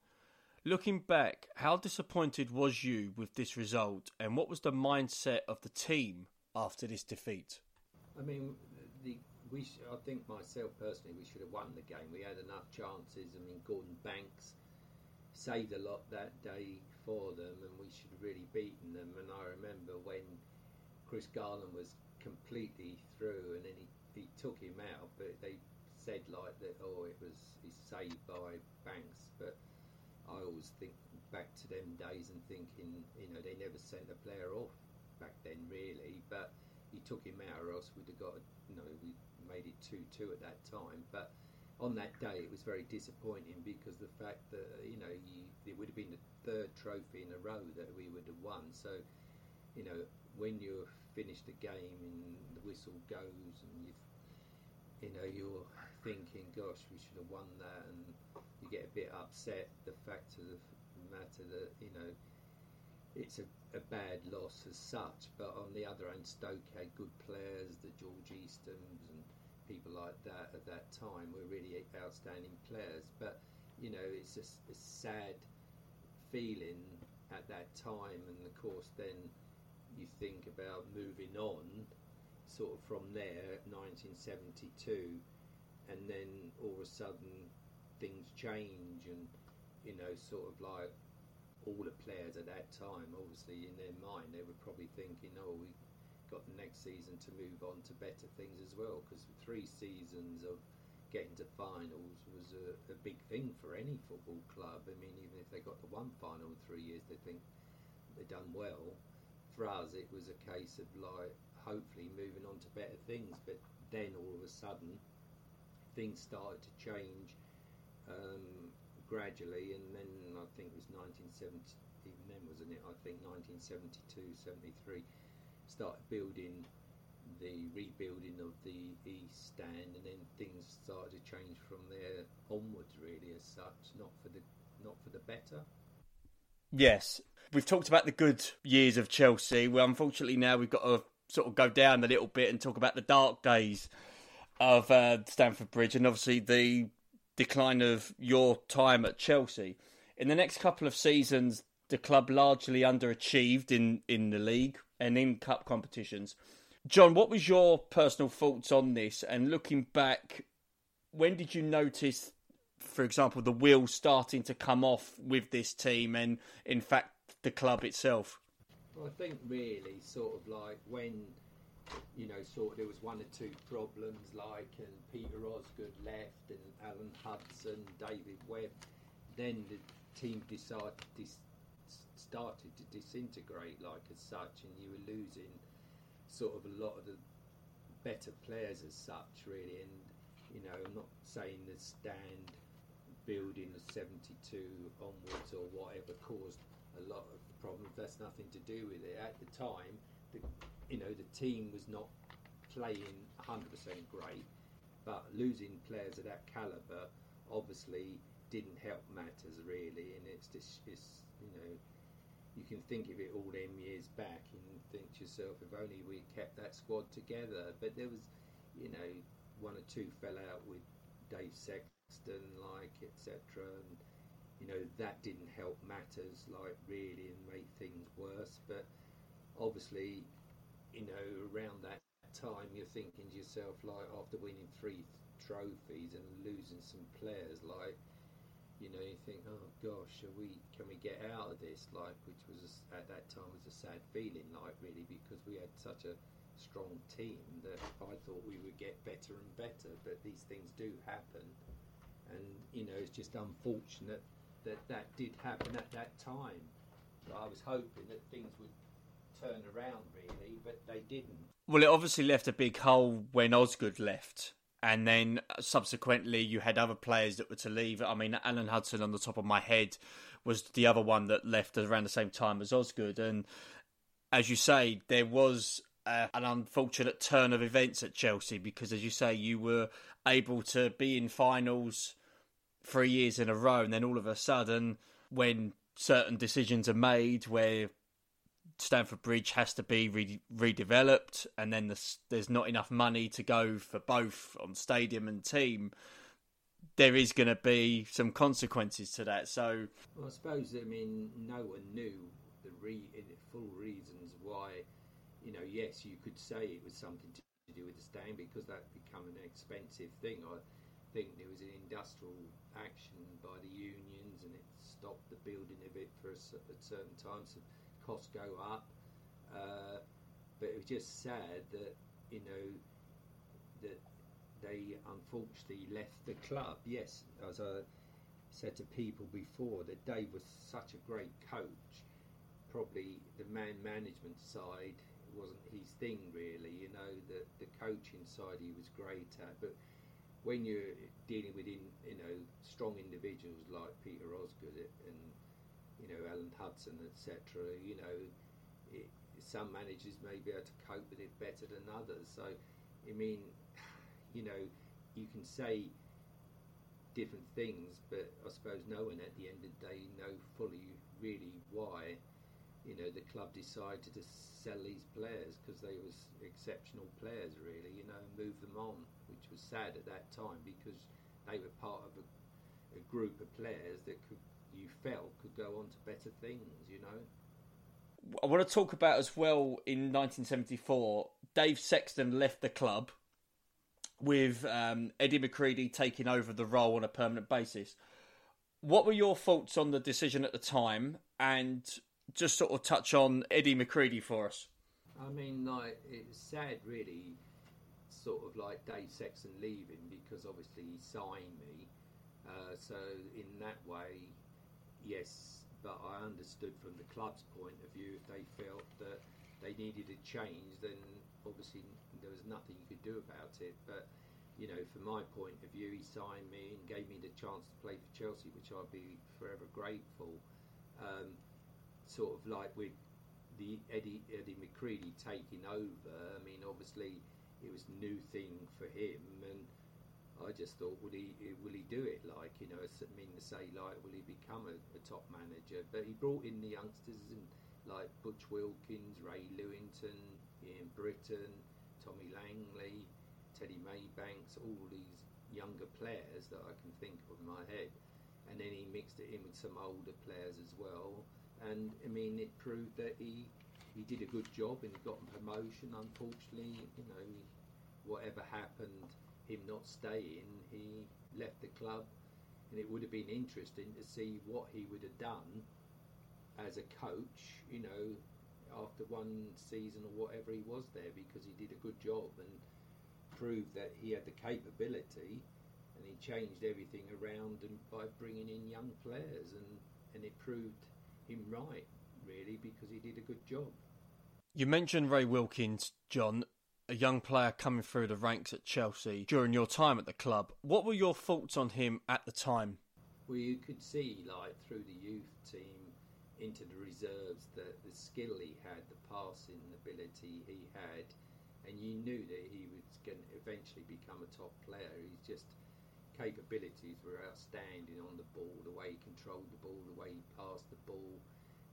Looking back, how disappointed was you with this result, and what was the mindset of the team after this defeat? I mean, the, we sh- I think myself personally, we should have won the game. We had enough chances. I mean, Gordon Banks saved a lot that day for them, and we should have really beaten them. And I remember when Chris Garland was completely through, and then he, he took him out, but they said like that, oh, it saved by Banks, but I always think back to them days and thinking, you know, they never sent a player off back then, really, but he took him out, or else we'd have got, you know, we made it two-two at that time, but. On that day, it was very disappointing because the fact that you know you, it would have been the third trophy in a row that we would have won. So, you know, when you finish the game and the whistle goes and you've you know you're thinking, gosh, we should have won that, and you get a bit upset. The fact of the matter that you know it's a, a bad loss as such, but on the other hand, Stoke had good players, the George Easthams and people like that at that time were really outstanding players. But you know, it's a, a sad feeling at that time, and of course, then you think about moving on, sort of from there, 1972 and then all of a sudden things change and you know sort of like all the players at that time obviously in their mind they were probably thinking oh we got the next season to move on to better things as well because three seasons of getting to finals was a, a, big thing for any football club. I mean even if they got the one final in three years they think they've done well. For us it was a case of like hopefully moving on to better things but then all of a sudden things started to change um, gradually, and then I think it was 1970, even then, wasn't it? I think 1972, 73, started building the rebuilding of the East Stand, and then things started to change from there onwards. Really, as such, not for the not for the better. Yes, we've talked about the good years of Chelsea. Well, unfortunately, now we've got to sort of go down a little bit and talk about the dark days of uh, Stamford Bridge, and obviously the decline of your time at Chelsea. In the next couple of seasons, the club largely underachieved in, in the league and in cup competitions. John, what was your personal thoughts on this? And looking back, when did you notice, for example, the wheels starting to come off with this team and, in fact, the club itself? Well, I think really sort of like when you know, sort of there was one or two problems like, and Peter Osgood left, and Alan Hudson, David Webb. Then the team decided dis- started to disintegrate like as such, and you were losing sort of a lot of the better players as such, really. And you know, I'm not saying the stand building the 72 onwards or whatever caused a lot of problems. That's nothing to do with it. At the time, the, you know, the team was not playing 100% great, but losing players of that calibre obviously didn't help matters really. And it's just, it's, you know, you can think of it all them years back and think to yourself, if only we kept that squad together. But there was, you know, one or two fell out with Dave Sexton, like etc. And you know that didn't help matters, like really, and make things worse. But obviously, you know, around that time, you're thinking to yourself, like after winning three trophies and losing some players, like you know, you think, oh gosh, are we can we get out of this? Like, which was at that time was a sad feeling, like really, because we had such a strong team that I thought we would get better and better. But these things do happen, and you know, it's just unfortunate that that did happen at that time. But I was hoping that things would around, really, but they didn't. Well, it obviously left a big hole when Osgood left and then subsequently you had other players that were to leave. I mean, Alan Hudson on the top of my head was the other one that left around the same time as Osgood, and as you say, there was uh, an unfortunate turn of events at Chelsea because, as you say, you were able to be in finals three years in a row, and then all of a sudden, when certain decisions are made, where Stamford Bridge has to be re- redeveloped, and then there's, there's not enough money to go for both on stadium and team. There is going to be some consequences to that. So, well, I suppose I mean no one knew the re- full reasons why. You know, yes, you could say it was something to do with the stand because that become an expensive thing. I think there was an industrial action by the unions, and it stopped the building of it for a, certain times. So costs go up. Uh, but it was just sad that you know that they unfortunately left the club. Yes, as I said to people before, that Dave was such a great coach. Probably the man management side wasn't his thing really. You know, the the coaching side he was great at, but when you're dealing with in, you know strong individuals like Peter Osgood and you know, Alan Hudson, etc. You know, it, some managers may be able to cope with it better than others. So, I mean, you know, you can say different things, but I suppose no one at the end of the day know fully really why, you know, the club decided to sell these players because they was exceptional players, really, you know, and move them on, which was sad at that time because they were part of a, a group of players that could you felt could go on to better things, you know? I want to talk about as well in 1974, Dave Sexton left the club with um, Eddie McCreadie taking over the role on a permanent basis. What were your thoughts on the decision at the time and just sort of touch on Eddie McCreadie for us? I mean, like, it's sad, really, sort of like Dave Sexton leaving because obviously he signed me. Uh, so, in that way, yes, but I understood from the club's point of view if they felt that they needed a change, then obviously there was nothing you could do about it. But you know, from my point of view, he signed me and gave me the chance to play for Chelsea, which I'd be forever grateful. Um, sort of like with the Eddie Eddie McCreadie taking over. I mean, obviously it was new thing for him, and I just thought, will he will he do it? Like you know, I mean to say, like, will he become a, a top manager? But he brought in the youngsters and like Butch Wilkins, Ray Lewington, Ian Britton, Tommy Langley, Teddy Maybanks, all these younger players that I can think of in my head. And then he mixed it in with some older players as well. And I mean, it proved that he he did a good job and he got a promotion. Unfortunately, you know, he, whatever happened, him not staying, he left the club. And it would have been interesting to see what he would have done as a coach, you know, after one season or whatever he was there because he did a good job and proved that he had the capability and he changed everything around and by bringing in young players and, and it proved him right really because he did a good job. You mentioned Ray Wilkins, John, a young player coming through the ranks at Chelsea during your time at the club. What were your thoughts on him at the time? Well, you could see, like, through the youth team into the reserves, that the skill he had, the passing ability he had, and you knew that he was going to eventually become a top player. He's just capabilities were outstanding on the ball, the way he controlled the ball, the way he passed the ball,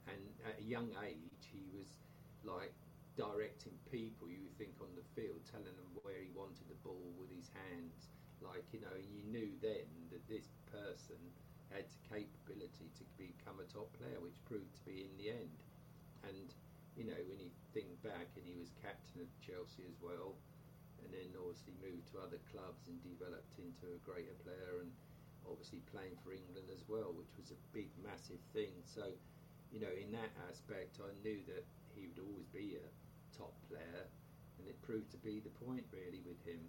and at a young age he was like directing people. You think on the field, telling them where he wanted the ball with his hands, like you know, you knew then that this person had the capability to become a top player, which proved to be in the end. And you know, when you think back, and he was captain of Chelsea as well and then obviously moved to other clubs and developed into a greater player and obviously playing for England as well, which was a big, massive thing. So, you know, in that aspect, I knew that he would always be a top player, and it proved to be the point really with him.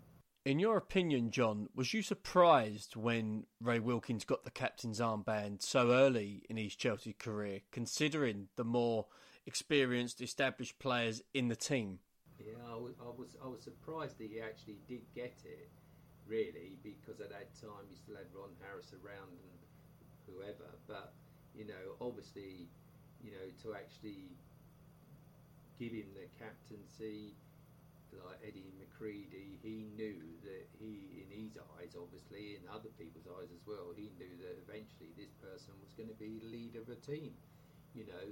In your opinion, John, was you surprised when Ray Wilkins got the captain's armband so early in his Chelsea career, considering the more experienced, established players in the team? Yeah, I was, I was, I was surprised that he actually did get it, really, because at that time you still had Ron Harris around and whoever. But you know, obviously, you know, to actually give him the captaincy, like Eddie McCreadie, he knew that he, in his eyes, obviously, in other people's eyes as well, he knew that eventually this person was going to be the leader of a team. You know,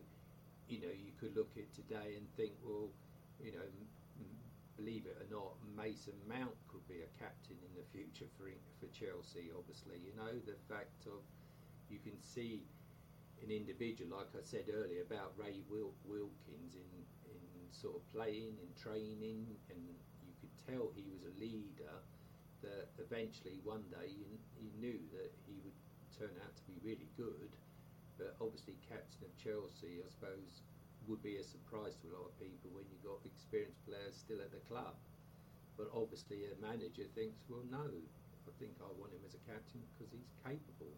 you know, you could look at today and think, well, you know, believe it or not, Mason Mount could be a captain in the future for for Chelsea. Obviously, you know the fact of you can see an individual, like I said earlier about Ray Wil- Wilkins in in sort of playing and training, and you could tell he was a leader. That eventually one day you, you knew that he would turn out to be really good, but obviously captain of Chelsea, I suppose would be a surprise to a lot of people when you've got experienced players still at the club. But obviously, a manager thinks, well, no, I think I want him as a captain because he's capable.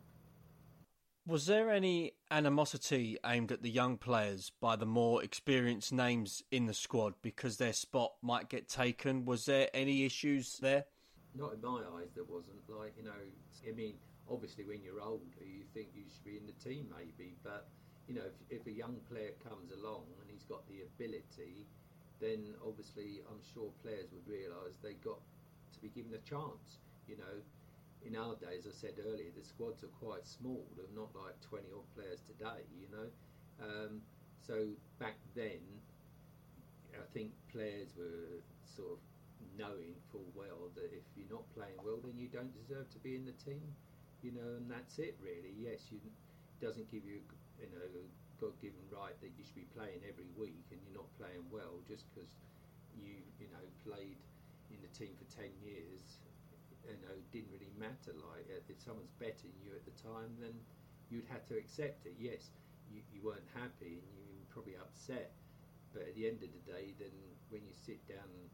Was there any animosity aimed at the young players by the more experienced names in the squad because their spot might get taken? Was there any issues there? Not in my eyes, there wasn't. Like, you know, I mean, obviously, when you're older, you think you should be in the team, maybe, but you know, if, if a young player comes along and he's got the ability, then obviously I'm sure players would realise they got to be given a chance. You know, in our days, I said earlier, the squads are quite small. They're not like 20 odd players today. You know, um, so back then, I think players were sort of knowing full well that if you're not playing well, then you don't deserve to be in the team. You know, and that's it really. Yes, you doesn't give you you know, God-given right that you should be playing every week and you're not playing well just because you, you know, played in the team for 10 years, you know, didn't really matter. Like, uh, if someone's better than you at the time, then you'd have to accept it. Yes, you, you weren't happy and you were probably upset, but at the end of the day, then when you sit down and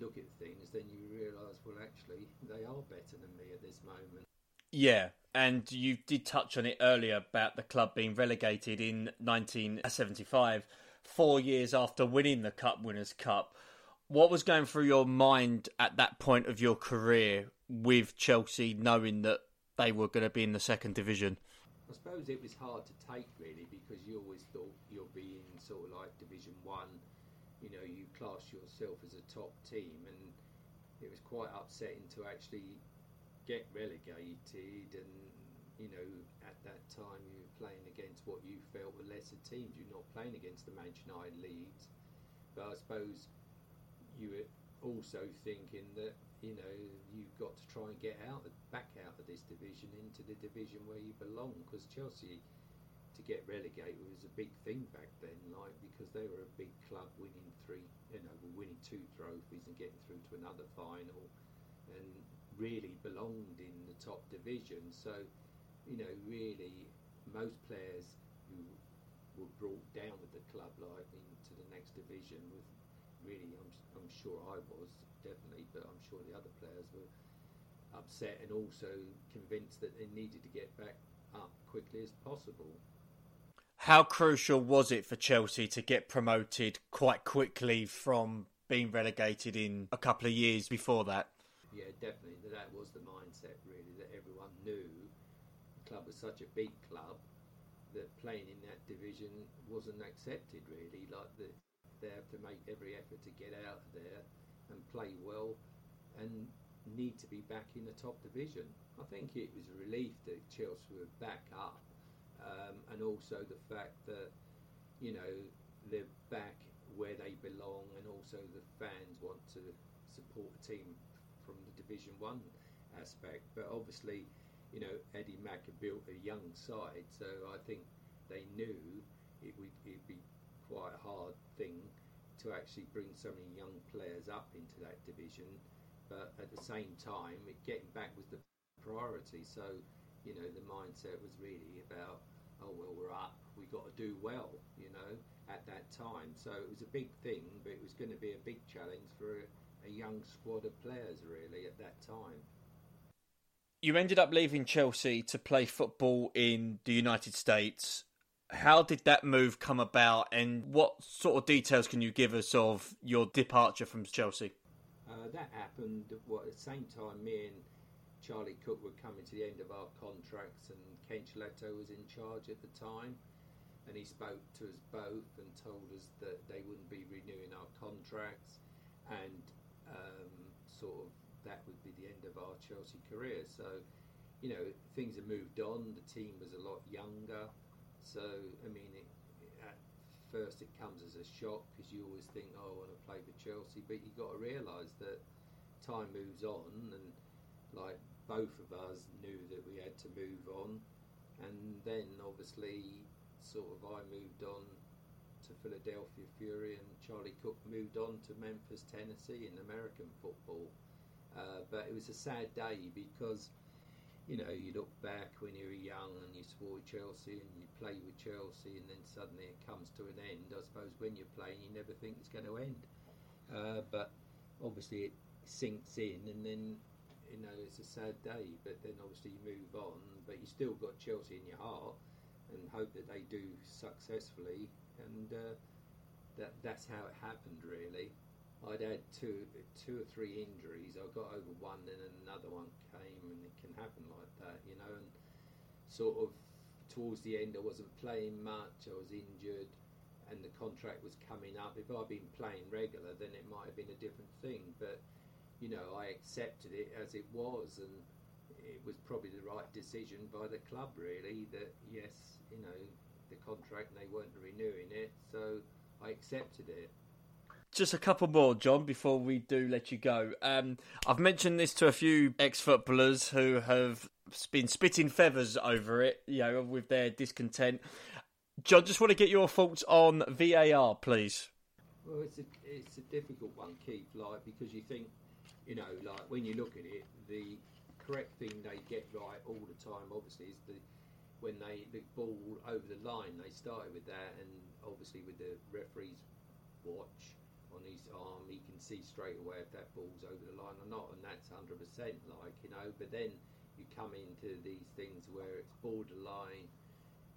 look at things, then you realise, well, actually, they are better than me at this moment. Yeah, and you did touch on it earlier about the club being relegated in 1975, four years after winning the Cup Winners' Cup. What was going through your mind at that point of your career with Chelsea, knowing that they were going to be in the second division? I suppose it was hard to take really because you always thought you'll be in sort of like Division One. You know, you class yourself as a top team, and it was quite upsetting to actually get relegated. And you know, at that time you were playing against what you felt were lesser teams. You're not playing against the Manchester United Leeds, but I suppose you were also thinking that you know you've got to try and get out back out of this division into the division where you belong because Chelsea to get relegated was a big thing back then like because they were a big club winning three you know winning two trophies and getting through to another final and really belonged in the top division. So you know really most players who were brought down with the club like into the next division with really I'm, I'm sure I was definitely, but I'm sure the other players were upset and also convinced that they needed to get back up quickly as possible. How crucial was it for Chelsea to get promoted quite quickly from being relegated in a couple of years before that? Yeah, definitely. That was the mindset, really, that everyone knew the club was such a big club that playing in that division wasn't accepted, really. Like, the, they have to make every effort to get out of there and play well and need to be back in the top division. I think it was a relief that Chelsea were back up, um, and also the fact that you know they're back where they belong, and also the fans want to support the team from the Division One aspect. But obviously, you know Eddie Mack had built a young side, so I think they knew it would it'd be quite a hard thing to actually bring so many young players up into that division. But at the same time, getting back was the priority. So, you know, the mindset was really about, oh, well, we're up, we've got to do well, you know, at that time. So it was a big thing, but it was going to be a big challenge for a, a young squad of players, really, at that time. You ended up leaving Chelsea to play football in the United States how did that move come about, and what sort of details can you give us of your departure from Chelsea? Uh, that happened well, at the same time me and Charlie Cooke were coming to the end of our contracts, and Ken was in charge at the time. And he spoke to us both and told us that they wouldn't be renewing our contracts, and um, sort of that would be the end of our Chelsea career. So, you know, things have moved on. The team was a lot younger. So, I mean, it, at first it comes as a shock because you always think, oh, I want to play for Chelsea, but you've got to realise that time moves on, and like both of us knew that we had to move on, and then obviously, sort of, I moved on to Philadelphia Fury, and Charlie Cooke moved on to Memphis, Tennessee, in American football. Uh, but it was a sad day because you know, you look back when you were young and you support Chelsea and you play with Chelsea, and then suddenly it comes to an end. I suppose when you're playing, you never think it's going to end. Uh, but obviously, it sinks in, and then you know it's a sad day. But then obviously you move on, but you still got Chelsea in your heart, and hope that they do successfully. And uh, that that's how it happened, really. I'd had two, two or three injuries. I got over one, and another one came, and it can happen like that, you know. And sort of towards the end, I wasn't playing much. I was injured, and the contract was coming up. If I'd been playing regular, then it might have been a different thing. But you know, I accepted it as it was, and it was probably the right decision by the club, really. That yes, you know, the contract, and they weren't renewing it, so I accepted it just a couple more, John, before we do let you go. Um, I've mentioned this to a few ex-footballers who have been spitting feathers over it, you know, with their discontent. John, just want to get your thoughts on VAR, please. Well, it's a it's a difficult one, Keith. Like because you think, you know, like when you look at it, the correct thing they get right all the time, obviously, is the when they the ball over the line. They started with that, and obviously with the referee's watch on his arm, he can see straight away if that ball's over the line or not, and that's 100% like, you know. But then you come into these things where it's borderline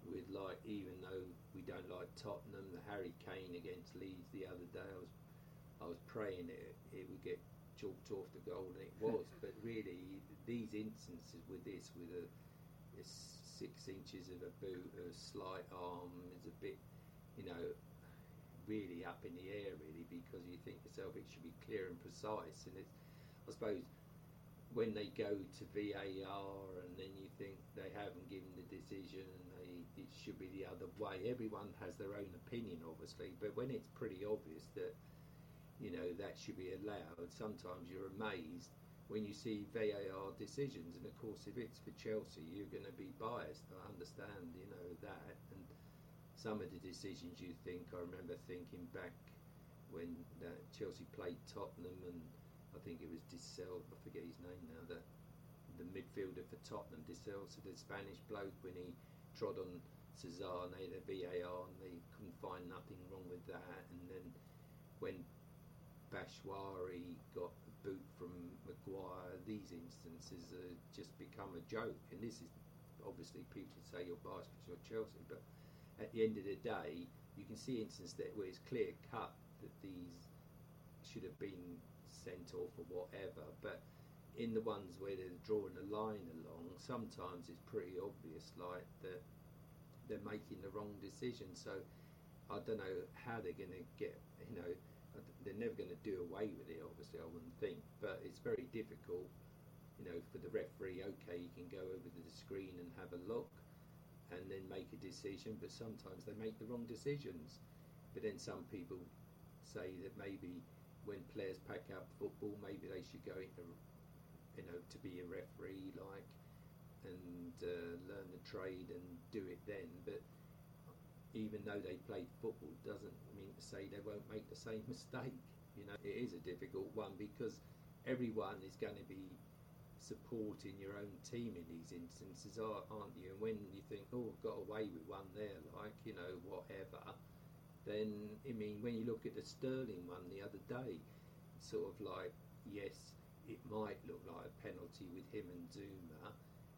with, like, even though we don't like Tottenham, the Harry Kane against Leeds the other day, I was, I was praying it, it would get chalked off the goal, and it was. but really, these instances with this, with a, a six inches of a boot, a slight arm is a bit, you know, really up in the air, really, because you think yourself it should be clear and precise. And it's, I suppose, when they go to VAR and then you think they haven't given the decision and they, it should be the other way. Everyone has their own opinion, obviously, but when it's pretty obvious that you know that should be allowed, sometimes you're amazed when you see VAR decisions. And of course, if it's for Chelsea, you're going to be biased. I understand, you know that. And some of the decisions you think, I remember thinking back when uh, Chelsea played Tottenham and I think it was Dissel, I forget his name now, that the midfielder for Tottenham, Dissel, so the Spanish bloke when he trod on Cesar and they had a VAR and they couldn't find nothing wrong with that. And then when Batshuayi got the boot from Maguire, these instances just become a joke. And this is obviously people say you're biased because you're Chelsea, but at the end of the day, you can see instances that where it's clear cut that these should have been sent off or whatever. But in the ones where they're drawing a line along, sometimes it's pretty obvious, like that they're making the wrong decision. So I don't know how they're going to get, you know, they're never going to do away with it. Obviously, I wouldn't think, but it's very difficult, you know, for the referee. Okay, you can go over to the screen and have a look, and then make a decision. But sometimes they make the wrong decisions. But then some people say that maybe when players pack up football, maybe they should go into, you know, to be a referee, like and uh, learn the trade and do it then. But even though they played football, doesn't mean to say they won't make the same mistake. You know, it is a difficult one because everyone is going to be supporting your own team in these instances, aren't you? And when you think, oh, I've got away with one there, like you know, whatever, then I mean, when you look at the Sterling one the other day, sort of like, yes, it might look like a penalty with him and Zouma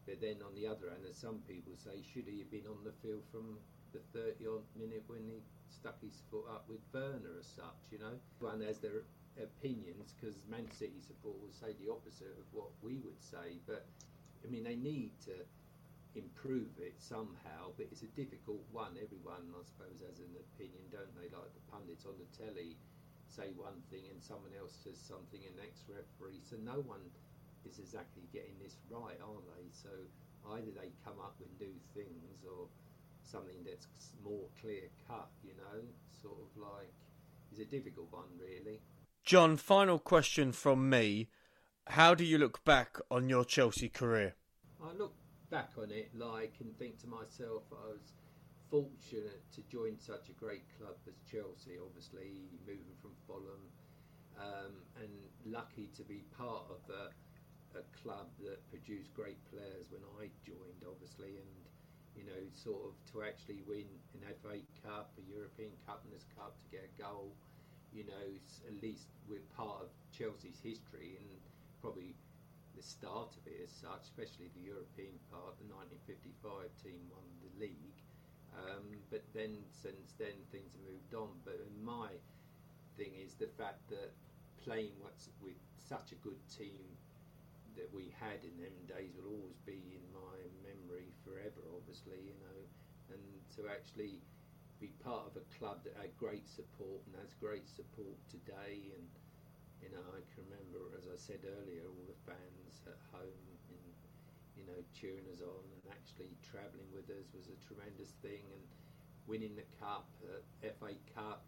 but then on the other hand, as some people say, should he have been on the field from the 30 odd minute when he stuck his foot up with Werner as such, you know? One has their opinions because Man City supporters say the opposite of what we would say, but I mean, they need to improve it somehow, but it's a difficult one. Everyone, I suppose, has an opinion, don't they? Like the pundits on the telly say one thing and someone else says something, and ex referee, so no one is exactly getting this right, aren't they? So either they come up with new things or something that's more clear cut, you know, sort of like it's a difficult one, really. John, final question from me. How do you look back on your Chelsea career? I look back on it like and think to myself, I was fortunate to join such a great club as Chelsea, obviously, moving from Fulham, um, and lucky to be part of a a club that produced great players when I joined, obviously, and you know, sort of to actually win an FA Cup, a European Cup, and this Cup to get a goal, you know, at least we're part of Chelsea's history and probably the start of it as such, especially the European part. The 1955 team won the league, um, but then since then things have moved on. But my thing is the fact that playing what's with such a good team that we had in them days will always be in my memory forever, obviously, you know, and to actually be part of a club that had great support and has great support today and you know I can remember as I said earlier all the fans at home and you know cheering us on and actually travelling with us was a tremendous thing and winning the cup uh, FA Cup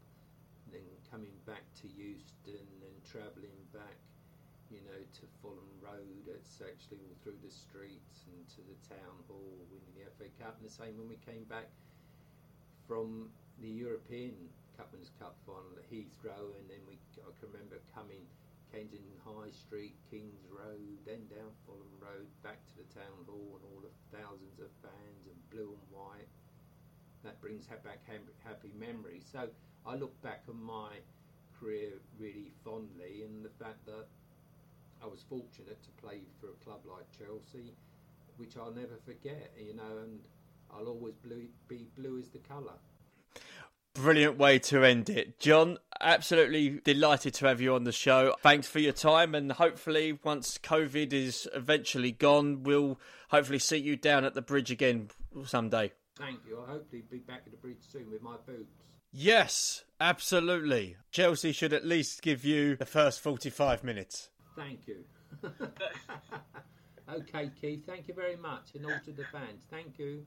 then coming back to Euston and travelling back you know, to Fulham Road. It's actually all through the streets and to the town hall, winning the FA Cup. And the same when we came back from the European Cup Winners Cup final at Heathrow, and then we I can remember coming Kensington High Street, Kings Road, then down Fulham Road, back to the town hall, and all the thousands of fans and blue and white. That brings back happy memories. So I look back on my career really fondly, and the fact that I was fortunate to play for a club like Chelsea, which I'll never forget, you know, and I'll always blue, be blue as the colour. Brilliant way to end it. John, absolutely delighted to have you on the show. Thanks for your time, and hopefully, once COVID is eventually gone, we'll hopefully see you down at the bridge again someday. Thank you. I'll hopefully be back at the bridge soon with my boots. Yes, absolutely. Chelsea should at least give you the first 45 minutes. Thank you. okay, Keith, thank you very much. And all to the fans, thank you.